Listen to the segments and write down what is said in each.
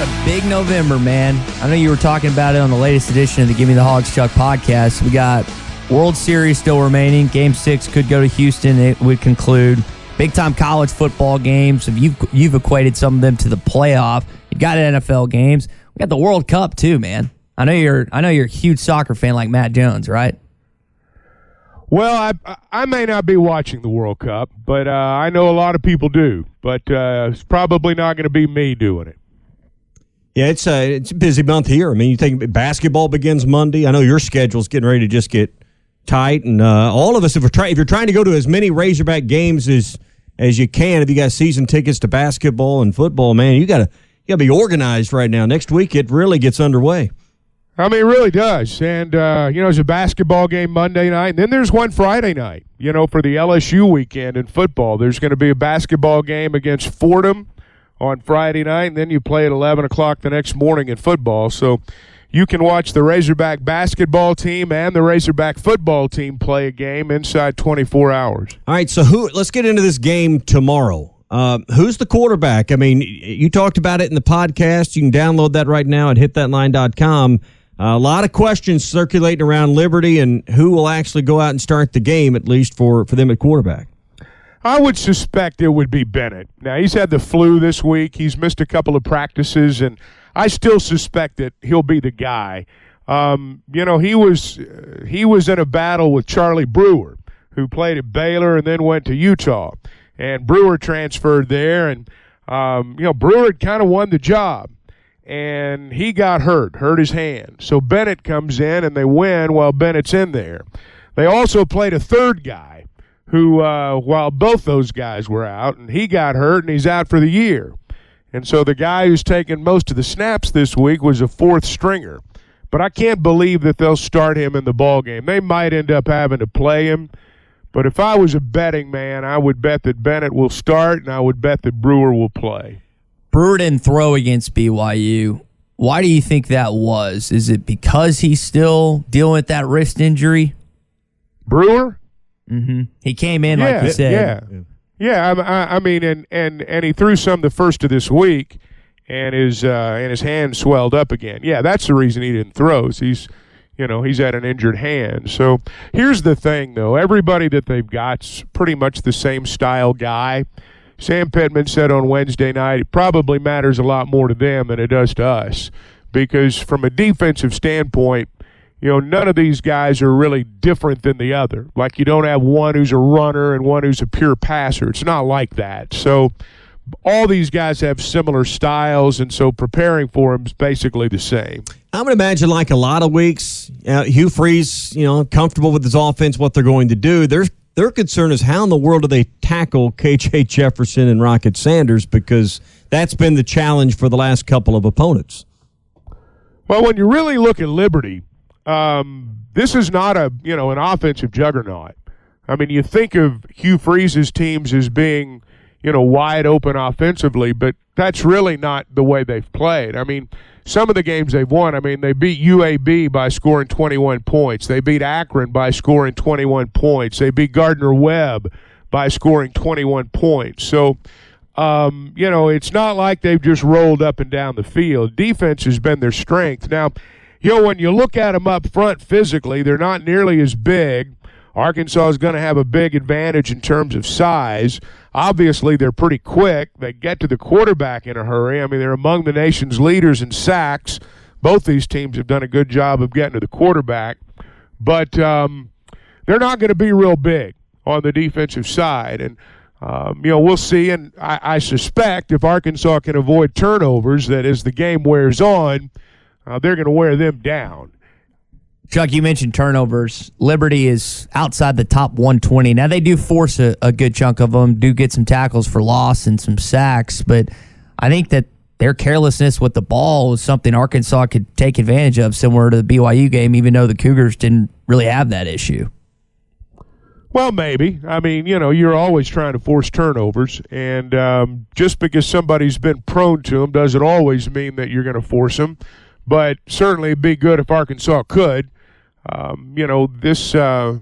Got a big November, man. I know you were talking about it on the latest edition of the Give Me the Hogs Chuck podcast. We got World Series still remaining. Game six could go to Houston. It would conclude big time college football games. If you've you've equated some of them to the playoff, you've got NFL games. We got the World Cup too, man. I know you're I know you're a huge soccer fan like Matt Jones, right? Well, I I may not be watching the World Cup, but uh, I know a lot of people do. But uh, it's probably not going to be me doing it. Yeah, it's a it's a busy month here. I mean, you think basketball begins Monday. I know your schedule's getting ready to just get tight, and uh, all of us, if trying, if you're trying to go to as many Razorback games as as you can, if you got season tickets to basketball and football, man, you gotta you gotta be organized right now. Next week, it really gets underway. I mean, it really does. And, uh, you know, there's a basketball game Monday night, and then there's one Friday night, you know, for the LSU weekend in football. There's going to be a basketball game against Fordham on Friday night, and then you play at 11 o'clock the next morning in football. So you can watch the Razorback basketball team and the Razorback football team play a game inside 24 hours. All right, so who? Let's get into this game tomorrow. Uh, who's the quarterback? I mean, you talked about it in the podcast. You can download that right now at hitthatline.com. Uh, a lot of questions circulating around Liberty and who will actually go out and start the game, at least for, for them at quarterback. I would suspect it would be Bennett. Now, he's had the flu this week. He's missed a couple of practices, and I still suspect that he'll be the guy. Um, you know, he was uh, he was in a battle with Charlie Brewer, who played at Baylor and then went to Utah, and Brewer transferred there, and um, you know Brewer had kind of won the job, and he got hurt, hurt his hand. So Bennett comes in and they win while Bennett's in there. They also played a third guy who, uh, while both those guys were out, and he got hurt and he's out for the year. And so the guy who's taken most of the snaps this week was a fourth stringer. But I can't believe that they'll start him in the ball game. They might end up having to play him. But if I was a betting man, I would bet that Bennett will start, and I would bet that Brewer will play. Brewer didn't throw against BYU. Why do you think that was? Is it because he's still dealing with that wrist injury? Brewer? Mm-hmm. He came in, yeah, like you said. Yeah, yeah. I, I, I mean, and, and and he threw some the first of this week, and his uh, and his hand swelled up again. Yeah, that's the reason he didn't throw. Is he's, you know, he's had an injured hand. So here's the thing, though. Everybody that they've got's pretty much the same style guy. Sam Pittman said on Wednesday night it probably matters a lot more to them than it does to us because from a defensive standpoint, you know, none of these guys are really different than the other. Like you don't have one who's a runner and one who's a pure passer. It's not like that. So all these guys have similar styles, and so preparing for them is basically the same. I would imagine, like a lot of weeks, uh, Hugh Freeze, you know, comfortable with his offense, what they're going to do. There's their concern is how in the world do they tackle KJ Jefferson and Rocket Sanders because that's been the challenge for the last couple of opponents. Well, when you really look at Liberty, um, this is not a you know an offensive juggernaut. I mean, you think of Hugh Freeze's teams as being you know wide open offensively, but that's really not the way they've played. I mean, some of the games they've won, I mean, they beat UAB by scoring 21 points. They beat Akron by scoring 21 points. They beat Gardner Webb by scoring 21 points. So, um, you know, it's not like they've just rolled up and down the field. Defense has been their strength. Now, you know, when you look at them up front physically, they're not nearly as big. Arkansas is going to have a big advantage in terms of size. Obviously, they're pretty quick. They get to the quarterback in a hurry. I mean, they're among the nation's leaders in sacks. Both these teams have done a good job of getting to the quarterback, but um, they're not going to be real big on the defensive side. And um, you know, we'll see. And I, I, suspect if Arkansas can avoid turnovers, that as the game wears on, uh, they're going to wear them down. Chuck, you mentioned turnovers. Liberty is outside the top 120. Now, they do force a, a, good chunk of them, do get some tackles for loss and some sacks, but I think that their carelessness with the ball is something Arkansas could take advantage of, similar to the BYU game, even though the Cougars didn't really have that issue. Well, maybe. I mean, you know, you're always trying to force turnovers, and um, just because somebody's been prone to them doesn't always mean that you're going to force them. But certainly, it'd be good if Arkansas could. Um, you know, this, uh,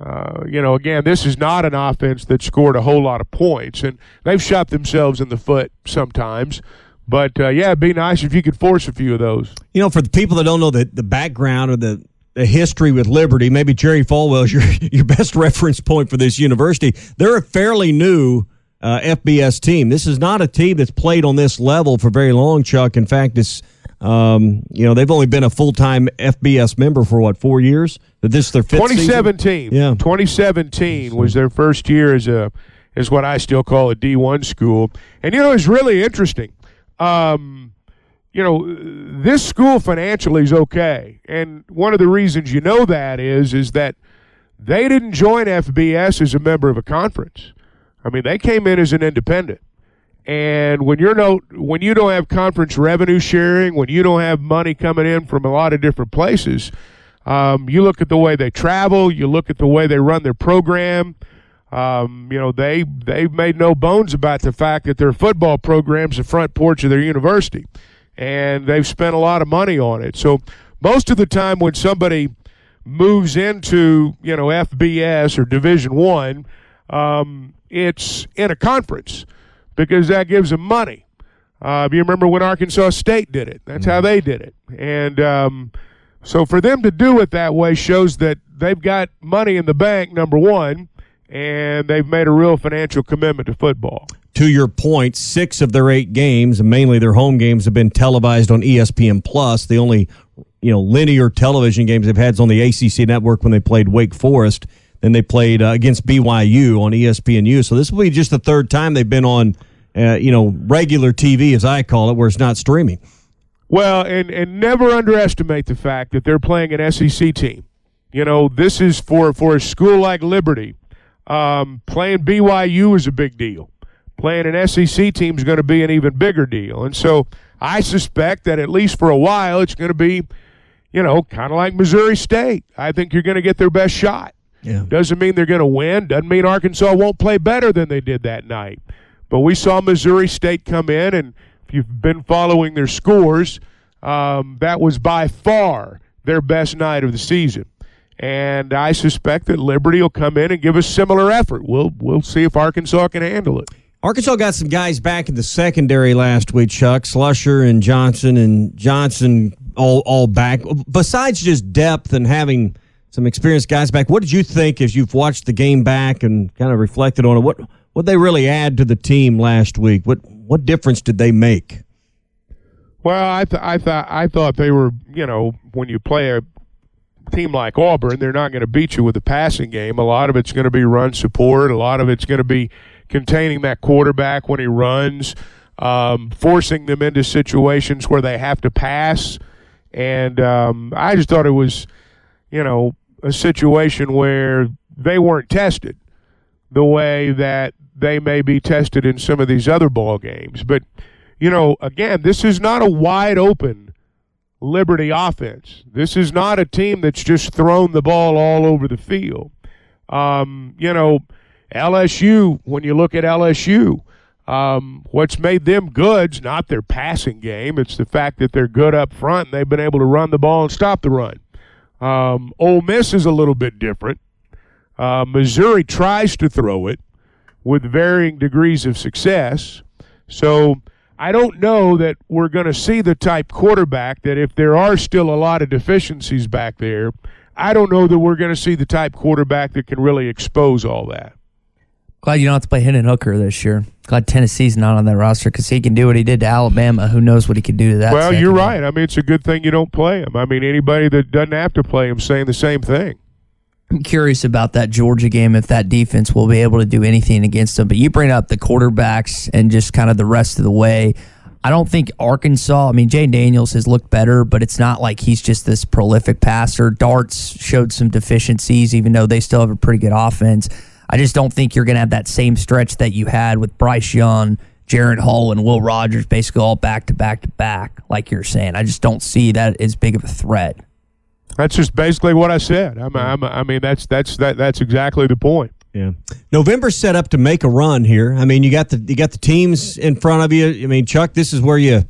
uh, you know, again, this is not an offense that scored a whole lot of points, and they've shot themselves in the foot sometimes. But uh, yeah, it'd be nice if you could force a few of those. You know, for the people that don't know the, the background or the, the history with Liberty, maybe Jerry Falwell is your, your best reference point for this university. They're a fairly new uh, FBS team. This is not a team that's played on this level for very long, Chuck. In fact, it's um, you know, they've only been a full time FBS member for what four years. That this is their fifth 2017. Season? Yeah, 2017 was their first year as a as what I still call a D1 school. And you know, it's really interesting. Um, you know, this school financially is okay, and one of the reasons you know that is is that they didn't join FBS as a member of a conference. I mean, they came in as an independent. And when you're no, when you don't have conference revenue sharing, when you don't have money coming in from a lot of different places, um, you look at the way they travel, you look at the way they run their program. Um, you know, they they've made no bones about the fact that their football program's the front porch of their university, and they've spent a lot of money on it. So most of the time, when somebody moves into you know FBS or Division One, um, it's in a conference because that gives them money. Uh, you remember when Arkansas State did it? That's how mm-hmm. they did it. And um, so for them to do it that way shows that they've got money in the bank, number one, and they've made a real financial commitment to football. To your point, six of their eight games, mainly their home games, have been televised on ESPN Plus. The only you know linear television games they've had is on the ACC network when they played Wake Forest. Then they played uh, against BYU on ESPNU. So this will be just the third time they've been on, uh, you know, regular TV as I call it, where it's not streaming. Well, and and never underestimate the fact that they're playing an SEC team. You know, this is for for a school like Liberty. Um, playing BYU is a big deal. Playing an SEC team is going to be an even bigger deal. And so I suspect that at least for a while, it's going to be, you know, kind of like Missouri State. I think you're going to get their best shot. Yeah. Doesn't mean they're going to win. Doesn't mean Arkansas won't play better than they did that night. But we saw Missouri State come in, and if you've been following their scores, um, that was by far their best night of the season. And I suspect that Liberty will come in and give a similar effort. We'll we'll see if Arkansas can handle it. Arkansas got some guys back in the secondary last week, Chuck. Slusher and Johnson and Johnson all all back. Besides just depth and having some experienced guys back. What did you think as you've watched the game back and kind of reflected on it? What what they really add to the team last week? What what difference did they make? Well, I th- I thought I thought they were you know when you play a team like Auburn, they're not going to beat you with a passing game. A lot of it's going to be run support. A lot of it's going to be containing that quarterback when he runs, um, forcing them into situations where they have to pass. And um, I just thought it was, you know, a situation where they weren't tested the way that they may be tested in some of these other ball games. But, you know, again, this is not a wide open Liberty offense. This is not a team that's just thrown the ball all over the field. Um, you know, LSU, when you look at LSU, um, what's made them good's not their passing game. It's the fact that they're good up front and they've been able to run the ball and stop the run. Um, Ole Miss is a little bit different. Uh, Missouri tries to throw it with varying degrees of success. So I don't know that we're going to see the type quarterback that if there are still a lot of deficiencies back there, I don't know that we're going to see the type quarterback that can really expose all that. Glad you don't have to play Hendon Hooker this year. Glad Tennessee's not on that roster because he can do what he did to Alabama. Who knows what he could do to that? Well, you're right. I mean, it's a good thing you don't play him. I mean, anybody that doesn't have to play him saying the same thing. I'm curious about that Georgia game if that defense will be able to do anything against them. But you bring up the quarterbacks and just kind of the rest of the way. I don't think Arkansas. I mean, Jayden Daniels has looked better, but it's not like he's just this prolific passer. Darts showed some deficiencies, even though they still have a pretty good offense. I just don't think you're going to have that same stretch that you had with Bryce Young, Jaren Hall, and Will Rogers, basically all back to back to back, like you're saying. I just don't see that as big of a threat. That's just basically what I said. I'm, I'm, I mean, that's that's that, that's exactly the point. Yeah, November's set up to make a run here. I mean, you got the you got the teams in front of you. I mean, Chuck, this is where you,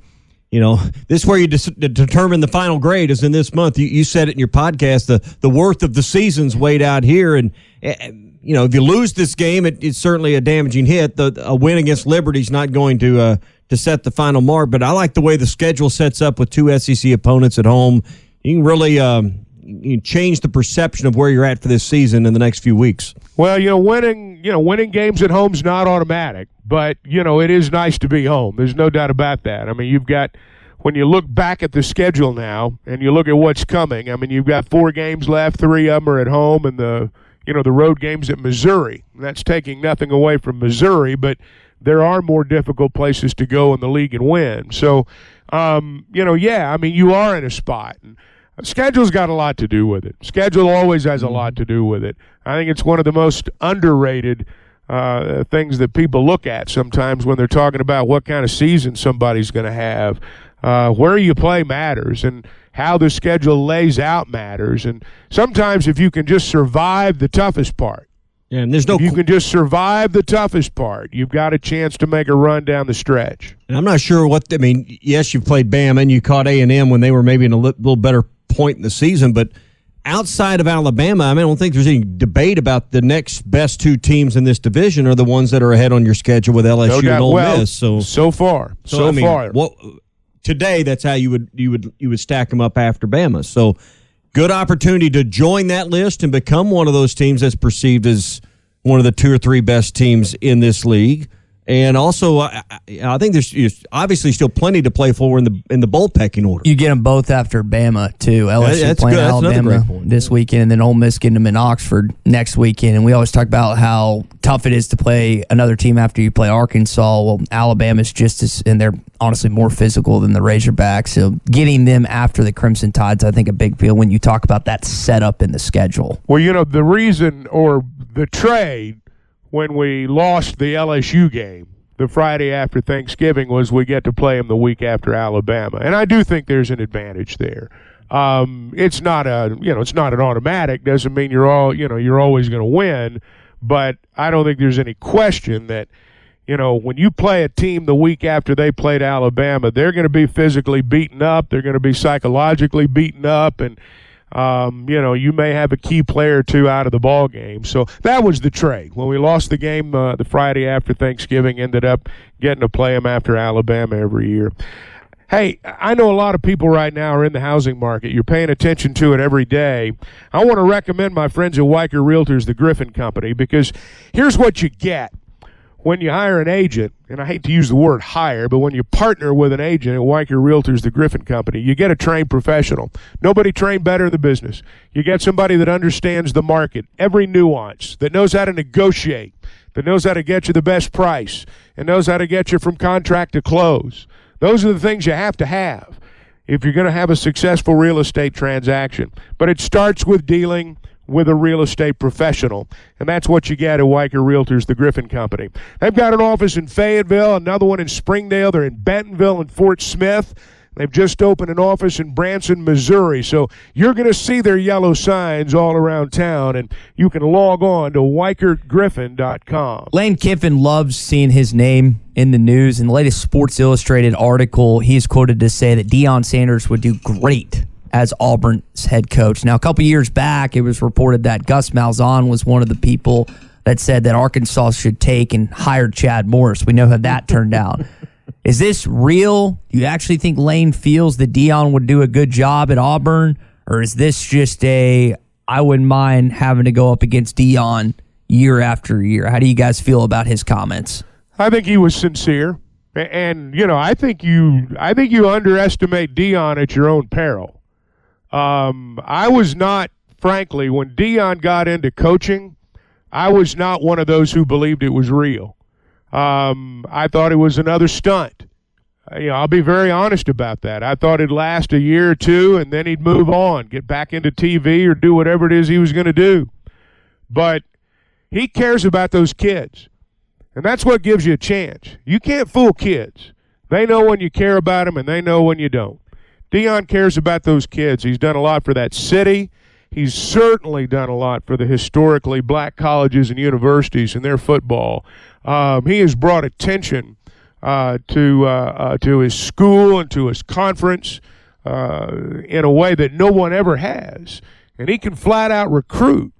you know, this is where you dis- determine the final grade is in this month. You, you said it in your podcast. The the worth of the season's weighed out here, and uh, you know, if you lose this game, it, it's certainly a damaging hit. The a win against Liberty's not going to uh, to set the final mark. But I like the way the schedule sets up with two SEC opponents at home. You can really. Um, you change the perception of where you're at for this season in the next few weeks. Well, you know, winning you know winning games at home is not automatic, but you know it is nice to be home. There's no doubt about that. I mean, you've got when you look back at the schedule now and you look at what's coming. I mean, you've got four games left, three of them are at home, and the you know the road games at Missouri. That's taking nothing away from Missouri, but there are more difficult places to go in the league and win. So, um, you know, yeah, I mean, you are in a spot. And, Schedule's got a lot to do with it. Schedule always has a lot to do with it. I think it's one of the most underrated uh, things that people look at sometimes when they're talking about what kind of season somebody's going to have. Uh, where you play matters, and how the schedule lays out matters. And sometimes, if you can just survive the toughest part, yeah, and there's no. If you can just survive the toughest part, you've got a chance to make a run down the stretch. And I'm not sure what I mean. Yes, you've played Bam and you caught A and M when they were maybe in a li- little better point in the season, but outside of Alabama, I mean, I don't think there's any debate about the next best two teams in this division are the ones that are ahead on your schedule with LSU no and Ole well, Miss. So so far, so, so I mean, far, what today? That's how you would you would you would stack them up after Bama. So good opportunity to join that list and become one of those teams that's perceived as one of the two or three best teams in this league. And also, I, I think there's obviously still plenty to play for in the in the bowl pecking order. You get them both after Bama too. LSU that's playing good. Alabama this weekend, and then Ole Miss getting them in Oxford next weekend. And we always talk about how tough it is to play another team after you play Arkansas. Well, Alabama's just as, and they're honestly more physical than the Razorbacks. So getting them after the Crimson Tides, I think, a big deal when you talk about that setup in the schedule. Well, you know, the reason or the trade when we lost the LSU game the Friday after Thanksgiving was we get to play them the week after Alabama. And I do think there's an advantage there. Um, it's not a, you know, it's not an automatic. Doesn't mean you're all, you know, you're always going to win. But I don't think there's any question that, you know, when you play a team the week after they played Alabama, they're going to be physically beaten up. They're going to be psychologically beaten up, and um, you know, you may have a key player or two out of the ball game. So that was the trade. When we lost the game uh, the Friday after Thanksgiving, ended up getting to play them after Alabama every year. Hey, I know a lot of people right now are in the housing market. You're paying attention to it every day. I want to recommend my friends at Weichert Realtors, the Griffin Company, because here's what you get when you hire an agent, and I hate to use the word hire, but when you partner with an agent at Weichert Realtors, the Griffin Company, you get a trained professional. Nobody trained better in the business. You get somebody that understands the market, every nuance, that knows how to negotiate, that knows how to get you the best price, and knows how to get you from contract to close. Those are the things you have to have if you're going to have a successful real estate transaction. But it starts with dealing with a real estate professional. And that's what you get at Weichert Realtors, the Griffin Company. They've got an office in Fayetteville, another one in Springdale. They're in Bentonville and Fort Smith. They've just opened an office in Branson, Missouri. So you're going to see their yellow signs all around town, and you can log on to WeichertGriffin.com. Lane Kiffin loves seeing his name in the news. In the latest Sports Illustrated article, he's quoted to say that Deion Sanders would do great as Auburn's head coach. Now, a couple years back, it was reported that Gus Malzahn was one of the people that said that Arkansas should take and hire Chad Morris. We know how that turned out. Is this real? Do you actually think Lane feels that Deion would do a good job at Auburn? Or is this just a, I wouldn't mind having to go up against Deion year after year? How do you guys feel about his comments? I think he was sincere. And, you know, I think you I think you underestimate Deion at your own peril. Um, I was not, frankly, when Deion got into coaching, I was not one of those who believed it was real. Um, I thought it was another stunt. Uh, you know, I'll be very honest about that. I thought it'd last a year or two, and then he'd move on, get back into TV, or do whatever it is he was going to do. But he cares about those kids, and that's what gives you a chance. You can't fool kids. They know when you care about them, and they know when you don't. Deion cares about those kids. He's done a lot for that city. He's certainly done a lot for the historically black colleges and universities and their football. Um, he has brought attention uh, to uh, uh, to his school and to his conference uh, in a way that no one ever has, and he can flat out recruit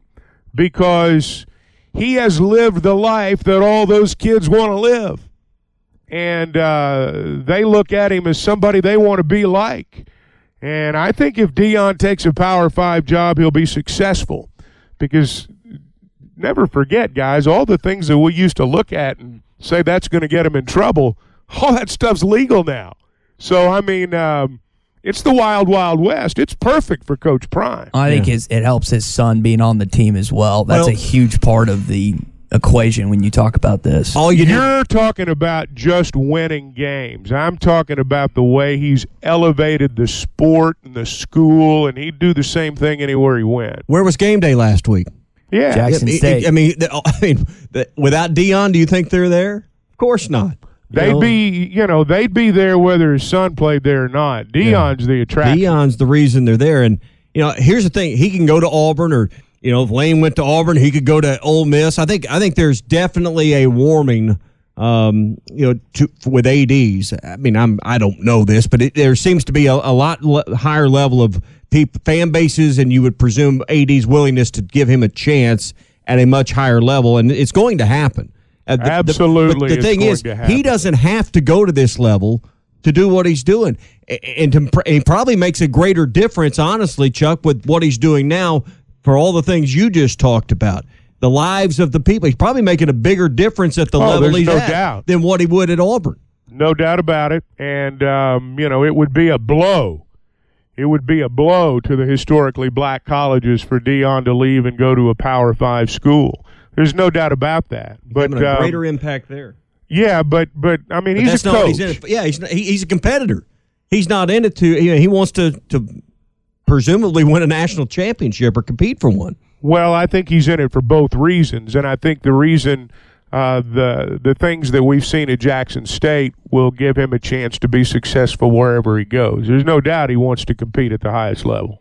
because he has lived the life that all those kids want to live, and uh, they look at him as somebody they want to be like. And I think if Deion takes a Power Five job, he'll be successful because never forget, guys, all the things that we used to look at and say that's going to get him in trouble, all that stuff's legal now. So, I mean, um, it's the wild, wild west. It's perfect for Coach Prime. I think his, it helps his son being on the team as well. That's Well- a huge part of the equation when you talk about this. All you You're talking about just winning games. I'm talking about the way he's elevated the sport and the school, and he'd do the same thing anywhere he went. where was game day last week? Yeah. Jackson I mean, State. I mean, I mean, the- without Deion, do you think they're there? Of course not. They'd know, be, you know, they'd be there whether his son played there or not. Deion's the attraction. Deion's the reason they're there. And you know, here's the thing: he can go to Auburn, or you know, if Lane went to Auburn, he could go to Ole Miss. I think I think there's definitely a warming. Um, you know, to, with ads. I mean, I'm I don't know this, but it, there seems to be a, a lot le- higher level of peop fan bases, and you would presume ad's willingness to give him a chance at a much higher level, and it's going to happen. Uh, the- the- Absolutely but the thing is, he doesn't have to go to this level to do what he's doing, and to, he probably makes a greater difference, honestly, Chuck, with what he's doing now for all the things you just talked about. The lives of the people. He's probably making a bigger difference at the Oh, level he's no at doubt. than what he would at Auburn. No doubt about it. And, um, you know, it would be a blow. It would be a blow to the historically black colleges for Deion to leave and go to a Power Five school. There's no doubt about that. But a um, greater impact there. yeah, but but I mean, But he's a not coach. he's. Yeah, he's he's a competitor. He's not in it to. You know, he wants to to presumably win a national championship or compete for one. Well, I think he's in it for both reasons, and I think the reason uh, the the things that we've seen at Jackson State will give him a chance to be successful wherever he goes. There's no doubt he wants to compete at the highest level.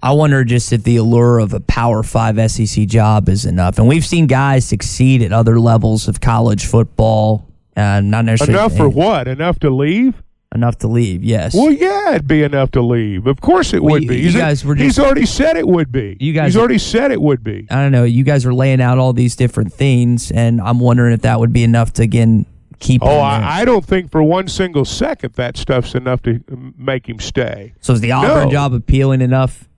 I wonder just if the allure of a Power Five SEC job is enough. And we've seen guys succeed at other levels of college football, and not necessarily Enough for what? Enough to leave? Enough to leave. Yes. Well, yeah, it'd be enough to leave. Of course, it Well, would you- be. you He's, guys were he's already said it would be. You guys- he's already said it would be. I don't know. You guys are laying out all these different things, and I'm wondering if that would be enough to again keep. Oh, him Oh. I, I don't think for one single second that stuff's enough to make him stay. so is the Auburn No. job appealing enough?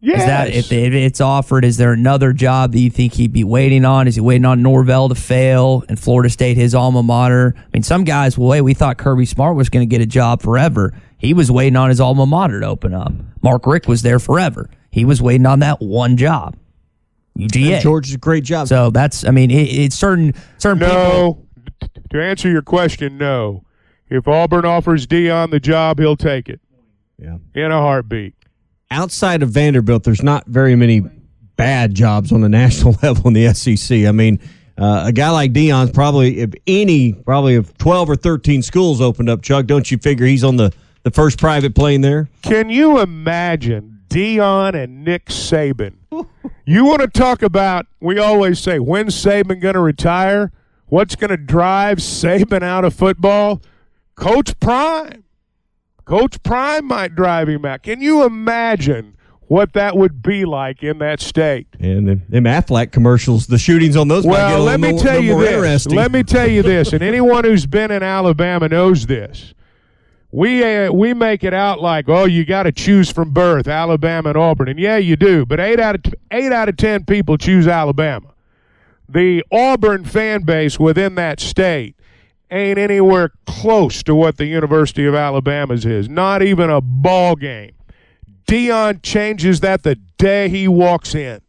Yes. Is that if, if it's offered? Is there another job that you think he'd be waiting on? Is he waiting on Norvell to fail and Florida State his alma mater? I mean, some guys. Well, wait, we thought Kirby Smart was going to get a job forever. He was waiting on his alma mater to open up. Mark Richt was there forever. He was waiting on that one job. UGA. George is a great job. So that's. I mean, it, it's certain certain people. No. T- To answer your question, no. If Auburn offers Deion the job, he'll take it yeah. in a heartbeat. Outside of Vanderbilt, there's not very many bad jobs on the national level in the SEC. I mean, uh, a guy like Deion's probably, if any, probably if 12 or 13 schools opened up, Chuck, don't you figure he's on the, the first private plane there? Can you imagine Deion and Nick Saban? you want to talk about, we always say, when's Saban going to retire? What's going to drive Saban out of football? Coach Prime. Coach Prime might drive him out. Can you imagine what that would be like in that state? And them, them Aflac commercials, the shootings on those. Well, let me more, tell you this. Let me tell you this, and anyone who's been in Alabama knows this. We uh, we make it out like oh you got to choose from birth Alabama and Auburn and yeah you do but eight out of t- eight out of ten people choose Alabama. The Auburn fan base within that state ain't anywhere close to what the University of Alabama's is. Not even a ball game. Deion changes that the day he walks in.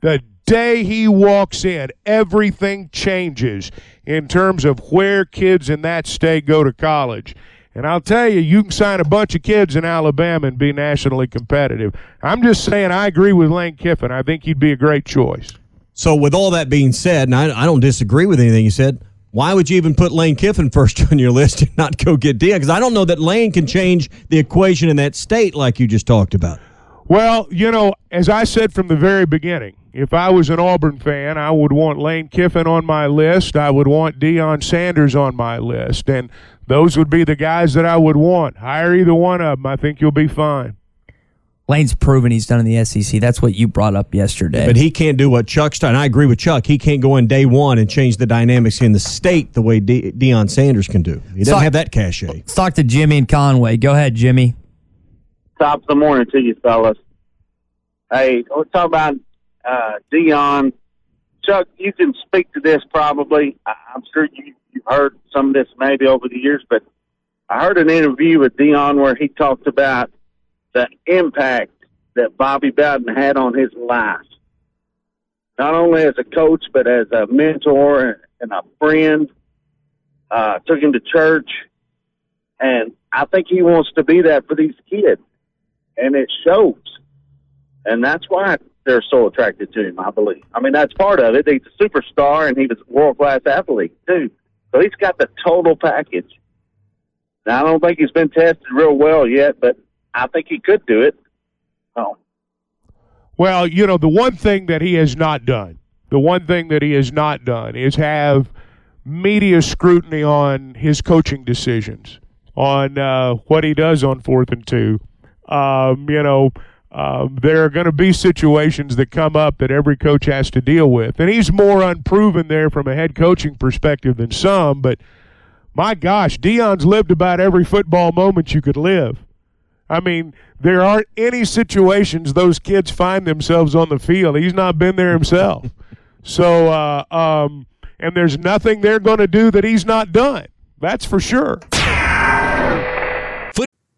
The day he walks in, everything changes in terms of where kids in that state go to college. And I'll tell you, you can sign a bunch of kids in Alabama and be nationally competitive. I'm just saying, I agree with Lane Kiffin. I think he'd be a great choice. So, with all that being said, and I, I don't disagree with anything you said, why would you even put Lane Kiffin first on your list and not go get Deion? Because I don't know that Lane can change the equation in that state like you just talked about. Well, you know, as I said from the very beginning, if I was an Auburn fan, I would want Lane Kiffin on my list. I would want Deion Sanders on my list. And those would be the guys that I would want. Hire either one of them. I think you'll be fine. Lane's proven he's done in the SEC. That's what you brought up yesterday. But he can't do what Chuck's done. I agree with Chuck. He can't go in day one and change the dynamics in the state the way De- Deion Sanders can do. He doesn't talk, have that cachet. Let's talk to Jimmy and Conway. Go ahead, Jimmy. Top of the morning to you, fellas. Hey, let's talk about uh, Deion. Chuck, you can speak to this probably. I'm sure you, you've heard some of this maybe over the years, but I heard an interview with Deion where he talked about the impact that Bobby Bowden had on his life, not only as a coach, but as a mentor and a friend. Uh, took him to church, and I think he wants to be that for these kids, and it shows. And that's why they're so attracted to him, I believe. I mean, that's part of it. He's a superstar, and he was a world class athlete too. So he's got the total package. Now, I don't think he's been tested real well yet, but I think he could do it. Oh. Well, you know, the one thing that he has not done, the one thing that he has not done is have media scrutiny on his coaching decisions, on uh, what he does on fourth and two. Um, you know, um, there are going to be situations that come up that every coach has to deal with. And he's more unproven there from a head coaching perspective than some, but my gosh, Deion's lived about every football moment you could live. I mean, there aren't any situations those kids find themselves on the field. He's not been there himself. so, uh, um, and there's nothing they're going to do that he's not done. That's for sure.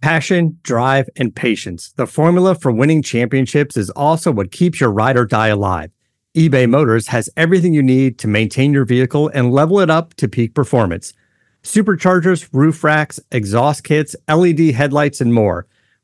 Passion, drive, and patience. The formula for winning championships is also what keeps your ride or die alive. eBay Motors has everything you need to maintain your vehicle and level it up to peak performance. Superchargers, roof racks, exhaust kits, LED headlights, and more.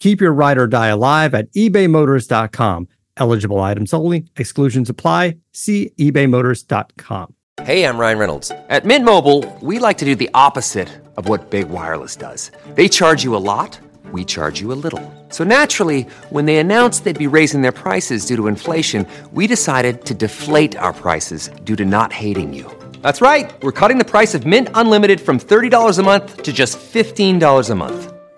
Keep your ride or die alive at ebaymotors.com. Eligible items only, exclusions apply. See ebaymotors.com. Hey, I'm Ryan Reynolds. At Mint Mobile, we like to do the opposite of what Big Wireless does. They charge you a lot, we charge you a little. So naturally, when they announced they'd be raising their prices due to inflation, we decided to deflate our prices due to not hating you. That's right. We're cutting the price of Mint Unlimited from $30 a month to just $15 a month.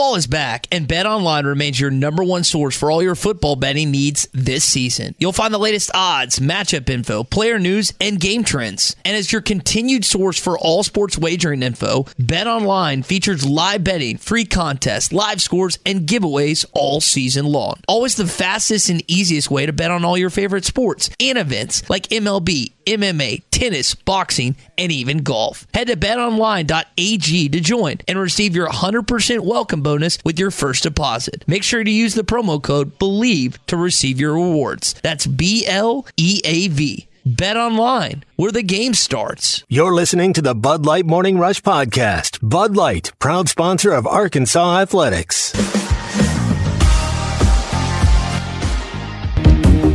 Football is back, and BetOnline remains your number one source for all your football betting needs this season. You'll find the latest odds, matchup info, player news, and game trends. And as your continued source for all sports wagering info, BetOnline features live betting, free contests, live scores, and giveaways all season long. Always the fastest and easiest way to bet on all your favorite sports and events like MLB, MMA, tennis, boxing, and even golf. Head to betonline.ag to join and receive your 100% welcome bonus with your first deposit. Make sure to use the promo code BELIEVE to receive your rewards. That's B L E A V. Bet online, where the game starts. You're listening to the Bud Light Morning Rush Podcast. Bud Light, proud sponsor of Arkansas Athletics.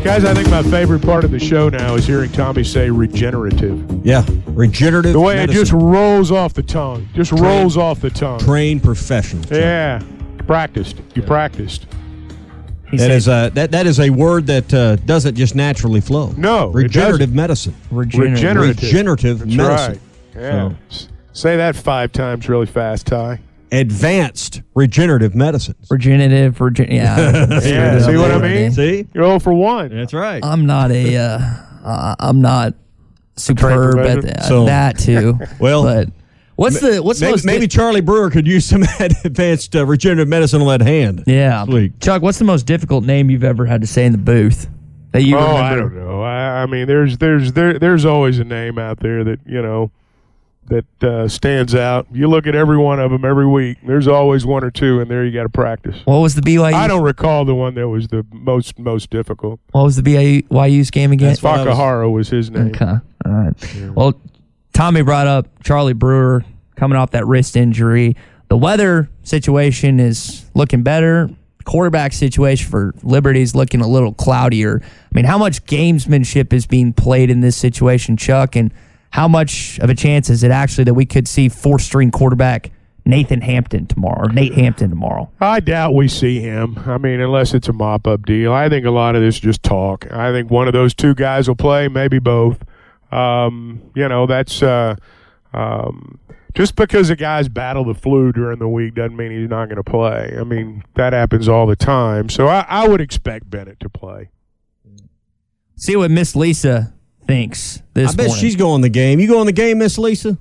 Guys, I think my favorite part of the show now is hearing Tommy say regenerative. Yeah, regenerative. The way medicine. it just rolls off the tongue. Just Trained- rolls off the tongue. trained professional. Yeah. Practiced. You practiced. That is a that, that is a word that uh, doesn't just naturally flow. No, regenerative doesn't. medicine. Regenerative. Regenerative That's medicine. right. Yeah. S- Say that five times really fast, Ty. Advanced regenerative medicine. Regenerative, regen- yeah. Yeah, see what I mean? See, you're all for one. That's right. I'm not a, uh, uh, I'm not superb at professional? that, So- that too. Well, but what's the what's maybe, most maybe Charlie Brewer could use some advanced uh, regenerative medicine on that hand. yeah, Sweet. Chuck? What's the most difficult name you've ever had to say in the booth that you oh, remember? I don't know. I, I mean, there's there's there there's always a name out there that you know that uh, stands out. You look at every one of them every week. There's always one or two, and there you got to practice. What was the BYU? I don't recall the one that was the most most difficult. What was the BYU's game again? That's what was- was his name. Okay. All right. Well, Tommy brought up Charlie Brewer coming off that wrist injury. The weather situation is looking better. Quarterback situation for Liberty is looking a little cloudier. I mean, how much gamesmanship is being played in this situation, Chuck? And how much of a chance is it actually that we could see four string quarterback Nathan Hampton tomorrow or Nate Hampton tomorrow? I doubt we see him. I mean, unless it's a mop up deal. I think a lot of this is just talk. I think one of those two guys will play, maybe both. Um, you know, that's uh, um, just because a guy's battled the flu during the week doesn't mean he's not going to play. I mean, that happens all the time. So I, I would expect Bennett to play. See what Miss Lisa thinks this I bet morning. she's going the game. You going the game, Miss Lisa?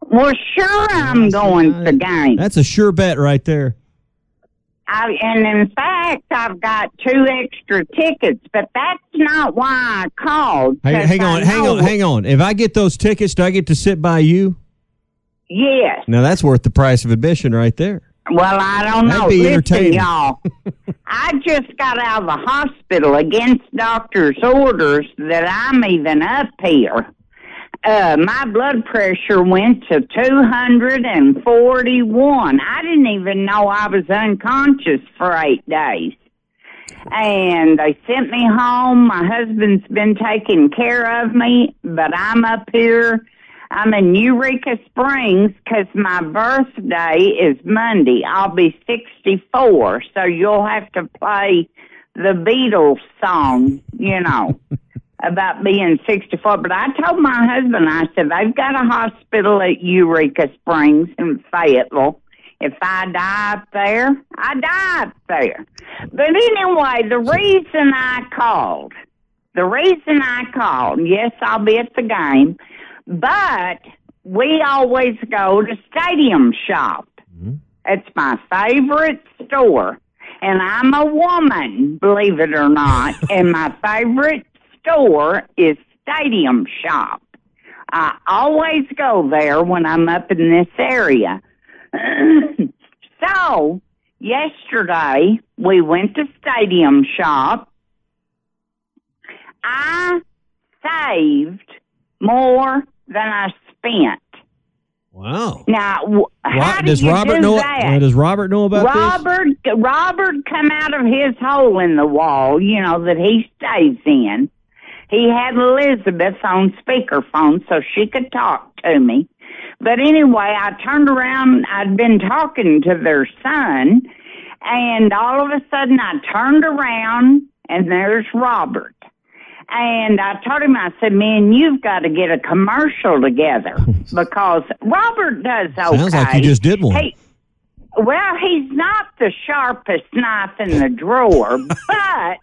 Well, sure, I'm going the game. That's a sure bet right there. I, and in fact, I've got two extra tickets, but that's not why I called. Hang, 'cause hang I on, hang know- on, hang on. If I get those tickets, do I get to sit by you? Yes. Now that's worth the price of admission right there. Well, I don't That'd know. be Listen, entertaining. y'all. I just got out of the hospital against doctor's orders that I'm even up here. Uh, my blood pressure went to 241. I didn't even know I was unconscious for eight days. And they sent me home. My husband's been taking care of me, but I'm up here. I'm in Eureka Springs 'cause my birthday is Monday. I'll be 64, so you'll have to play the Beatles song, you know, about being 64. But I told my husband, I said, they've got a hospital at Eureka Springs in Fayetteville. If I die up there, I die up there. But anyway, the reason I called, the reason I called, yes, I'll be at the game, but we always go to Stadium Shop mm-hmm. It's my favorite store. And I'm a woman, believe it or not. and my favorite store is Stadium Shop. I always go there when I'm up in this area. so, yesterday we went to Stadium Shop. I saved more than I spent. Wow. Now, w- how do does you Robert do know? that? uh, does Robert know about this? Robert, Robert come out of his hole in the wall, you know, that he stays in. He had Elizabeth on speakerphone so she could talk to me. But anyway, I turned around. I'd been talking to their son, and all of a sudden I turned around, and there's Robert. And I told him, I said, man, you've got to get a commercial together because Robert does okay. Sounds like you just did one. He, well, he's not the sharpest knife in the drawer, but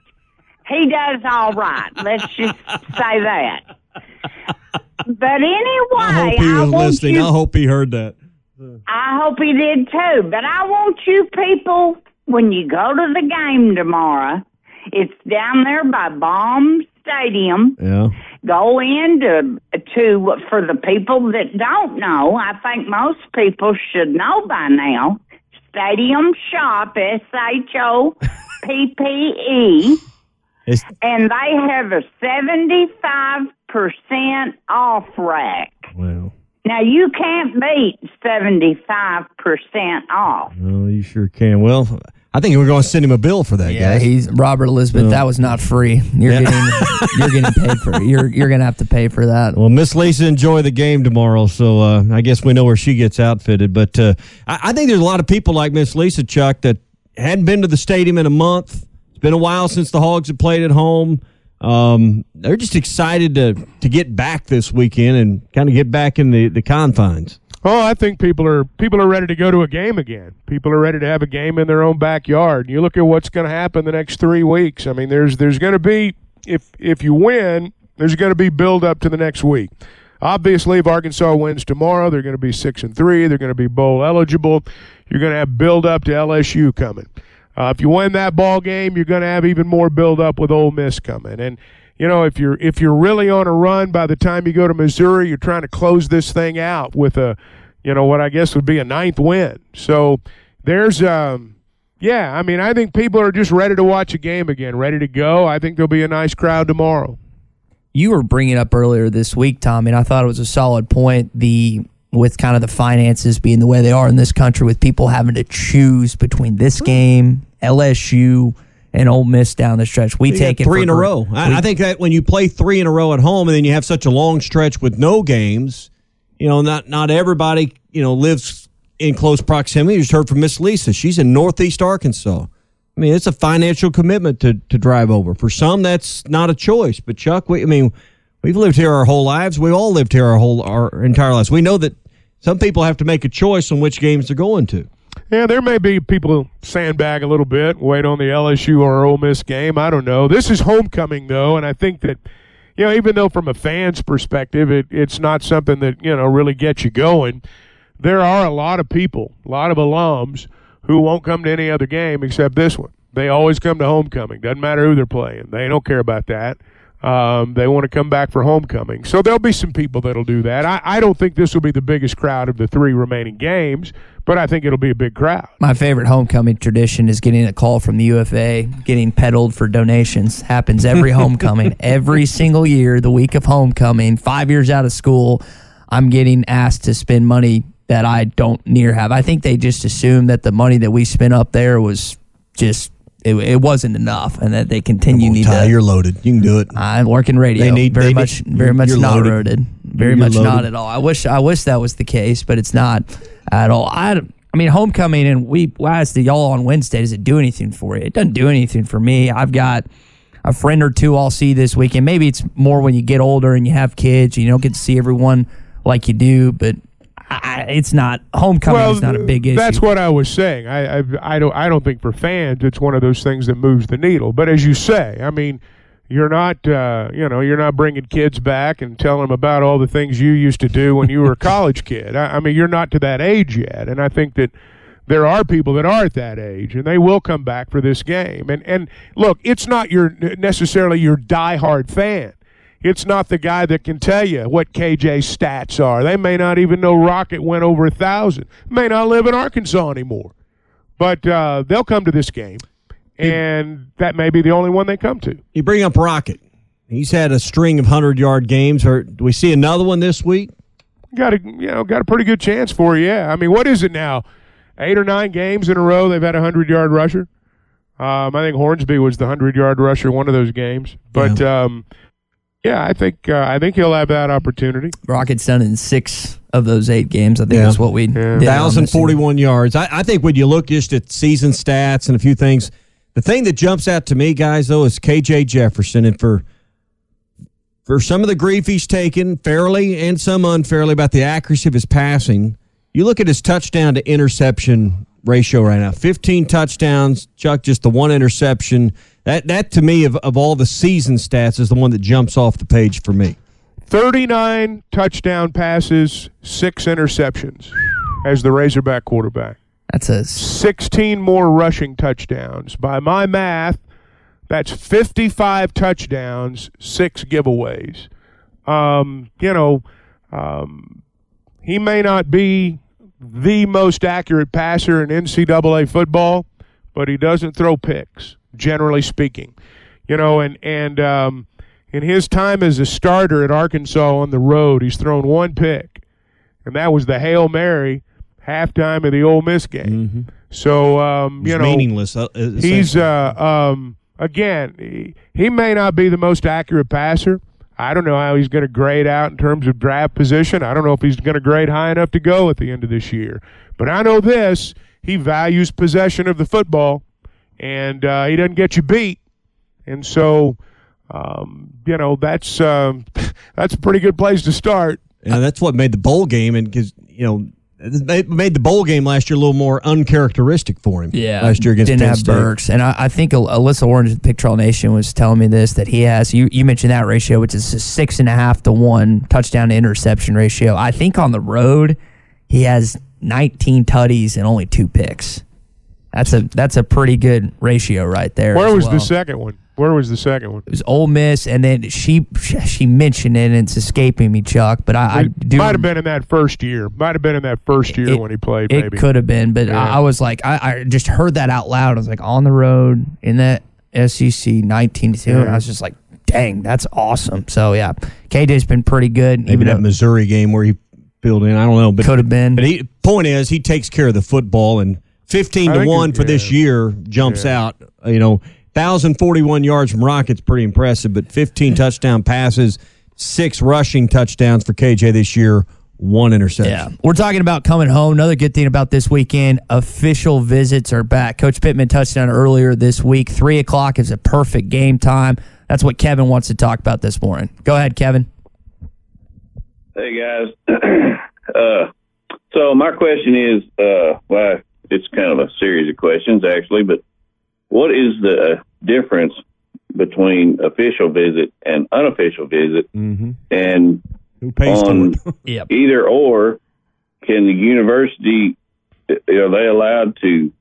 he does all right. Let's just say that. But anyway, I hope he was listening. you- I hope he heard that. I hope he did too. But I want you people, when you go to the game tomorrow, it's down there by Baum Stadium. Yeah. Go in to, to for the people that don't know. I think most people should know by now. Stadium Shop, S H O P P E, and they have a seventy-five percent off rack. well, Now you can't beat seventy-five percent off. no, you sure can. Well, I think we're going to send him a bill for that, guy. Yeah, guys. he's Robert Elizabeth. Yeah. That was not free. You're Yeah. getting you're getting paid for it. You're you're gonna have to pay for that. Well, Miss Lisa enjoy the game tomorrow, so uh, I guess we know where she gets outfitted. But uh, I, I think there's a lot of people like Miss Lisa Chuck that hadn't been to the stadium in a month. It's been a while since the Hogs have played at home. Um, they're just excited to to get back this weekend and kind of get back in the, the confines. Oh, I think people are people are ready to go to a game again. People are ready to have a game in their own backyard. You look at what's going to happen the next three weeks. I mean, there's there's going to be if if you win, there's going to be build up to the next week. Obviously, if Arkansas wins tomorrow, they're going to be six and three. They're going to be bowl eligible. You're going to have build up to LSU coming. Uh, if you win that ball game, you're going to have even more build up with Ole Miss coming. And you know, if you're if you're really on a run by the time you go to Missouri, you're trying to close this thing out with a, you know, what I guess would be a ninth win. So there's um yeah, I mean, I think people are just ready to watch a game again, ready to go. I think there'll be a nice crowd tomorrow. You were bringing up earlier this week, Tom, and I thought it was a solid point. The with kind of the finances being the way they are in this country, with people having to choose between this game, LSU, and Ole Miss down the stretch. We You take three in a row. I, I think that when you play three in a row at home, and then you have such a long stretch with no games, you know, not not everybody you know lives in close proximity. You just heard from Miss Lisa; she's in Northeast Arkansas. I mean, it's a financial commitment to to drive over. For some, that's not a choice. But Chuck, we, I mean, we've lived here our whole lives. We all lived here our whole our entire lives. We know that some people have to make a choice on which games they're going to. Yeah, there may be people sandbag a little bit, wait on the LSU or Ole Miss game. I don't know. This is homecoming though, and I think that you know, even though from a fan's perspective, it, it's not something that you know really gets you going. There are a lot of people, a lot of alums who won't come to any other game except this one. They always come to homecoming. Doesn't matter who they're playing. They don't care about that. Um, they want to come back for homecoming. So there'll be some people that'll do that. I, I don't think this will be the biggest crowd of the three remaining games, but I think it'll be a big crowd. My favorite homecoming tradition is getting a call from the U of A, getting peddled for donations. Happens every homecoming, every single year, the week of homecoming, five years out of school, I'm getting asked to spend money that I don't near have. I think they just assume that the money that we spent up there was just. It, it wasn't enough, and that they continue need Ty, to. you're loaded. You can do it. I work in radio. They need- very they much, need- very much not loaded. loaded. Very You're much not at all. I wish, I wish that was the case, but it's not at all. I, I mean, homecoming, and we we asked y'all on Wednesday. Does it do anything for you? It doesn't do anything for me. I've got a friend or two I'll see this weekend. Maybe it's more when you get older and you have kids. You don't get to see everyone like you do, but I, it's not homecoming. is not a big issue. That's what I was saying. I, I I don't I don't think for fans it's one of those things that moves the needle. But as you say, I mean, you're not uh, you know you're not bringing kids back and telling them about all the things you used to do when you were a college kid. I, I mean, you're not to that age yet, and I think that there are people that are at that age, and they will come back for this game. And and look, it's not your necessarily your diehard fan. It's not the guy that can tell you what KJ's stats are. They may not even know Rocket went over a thousand. May not live in Arkansas anymore, but uh, they'll come to this game, and that may be the only one they come to. You bring up Rocket. He's had a string of hundred yard games. Or do we see another one this week? Got a you know got a pretty good chance for you. Yeah, I mean, what is it now? Eight or nine games in a row they've had a hundred yard rusher. Um, I think Hornsby was the hundred yard rusher one of those games, but. Yeah. Um, yeah, I think uh, I think he'll have that opportunity. Rockets done in six of those eight games. I think yeah. that's what we yeah. thousand forty one yards. I, I, think when you look just at season stats and a few things, the thing that jumps out to me, guys, though, is KJ Jefferson, and for for some of the grief he's taken, fairly and some unfairly, about the accuracy of his passing. You look at his touchdown to interception ratio right now: fifteen touchdowns, Chuck, just the one interception that that to me of, of all the season stats is the one that jumps off the page for me. 39 touchdown passes, 6 interceptions as the Razorback quarterback. That's a 16 more rushing touchdowns. By my math, that's 55 touchdowns, 6 giveaways. Um, you know, um, he may not be the most accurate passer in NCAA football, but he doesn't throw picks generally speaking. You know, and and um, in his time as a starter at Arkansas on the road, he's thrown one pick, and that was the hail mary halftime of the Ole Miss game. Mm-hmm. So um, you know, meaningless. Uh, he's uh, um, again, he, he may not be the most accurate passer. I don't know how he's going to grade out in terms of draft position. I don't know if he's going to grade high enough to go at the end of this year. But I know this: he values possession of the football and uh, he doesn't get you beat. And so, um, you know, that's um, that's a pretty good place to start. Yeah, that's what made the bowl game, and because you know. It made the bowl game last year a little more uncharacteristic for him. Yeah, last year against didn't Penn have State. Burks, and I, I think Alyssa Orange, Pig Trail Nation, was telling me this that he has. You you mentioned that ratio, which is a six and a half to one touchdown to interception ratio. I think on the road, he has 19 tutties and only two picks. That's a that's a pretty good ratio right there. Where was well. the second one? Where was the second one? It was Ole Miss, and then she she mentioned it, and it's escaping me, Chuck. But I, I do might have been in that first year. Might have been in that first year it, when he played. It maybe. could have been, but yeah. I, I, was like, I, I, just heard that out loud. I was like, on the road in that SEC nineteen to two. I was just like, dang, that's awesome. So yeah, KJ's been pretty good. Maybe even that Missouri game where he filled in. I don't know, but could have been. But he, point is, he takes care of the football and 15 to 1 for yeah. this year jumps yeah. out. You know, 1,041 yards from Rockets, pretty impressive, but 15 touchdown passes, six rushing touchdowns for KJ this year, one interception. Yeah. We're talking about coming home. Another good thing about this weekend official visits are back. Coach Pittman touchdown earlier this week. Three o'clock is a perfect game time. That's what Kevin wants to talk about this morning. Go ahead, Kevin. Hey, guys. uh, so, my question is uh, well, it's kind of a series of questions actually, but what is the difference between official visit and unofficial visit? Mm-hmm. And who pays on yep. either or, can the university are they allowed to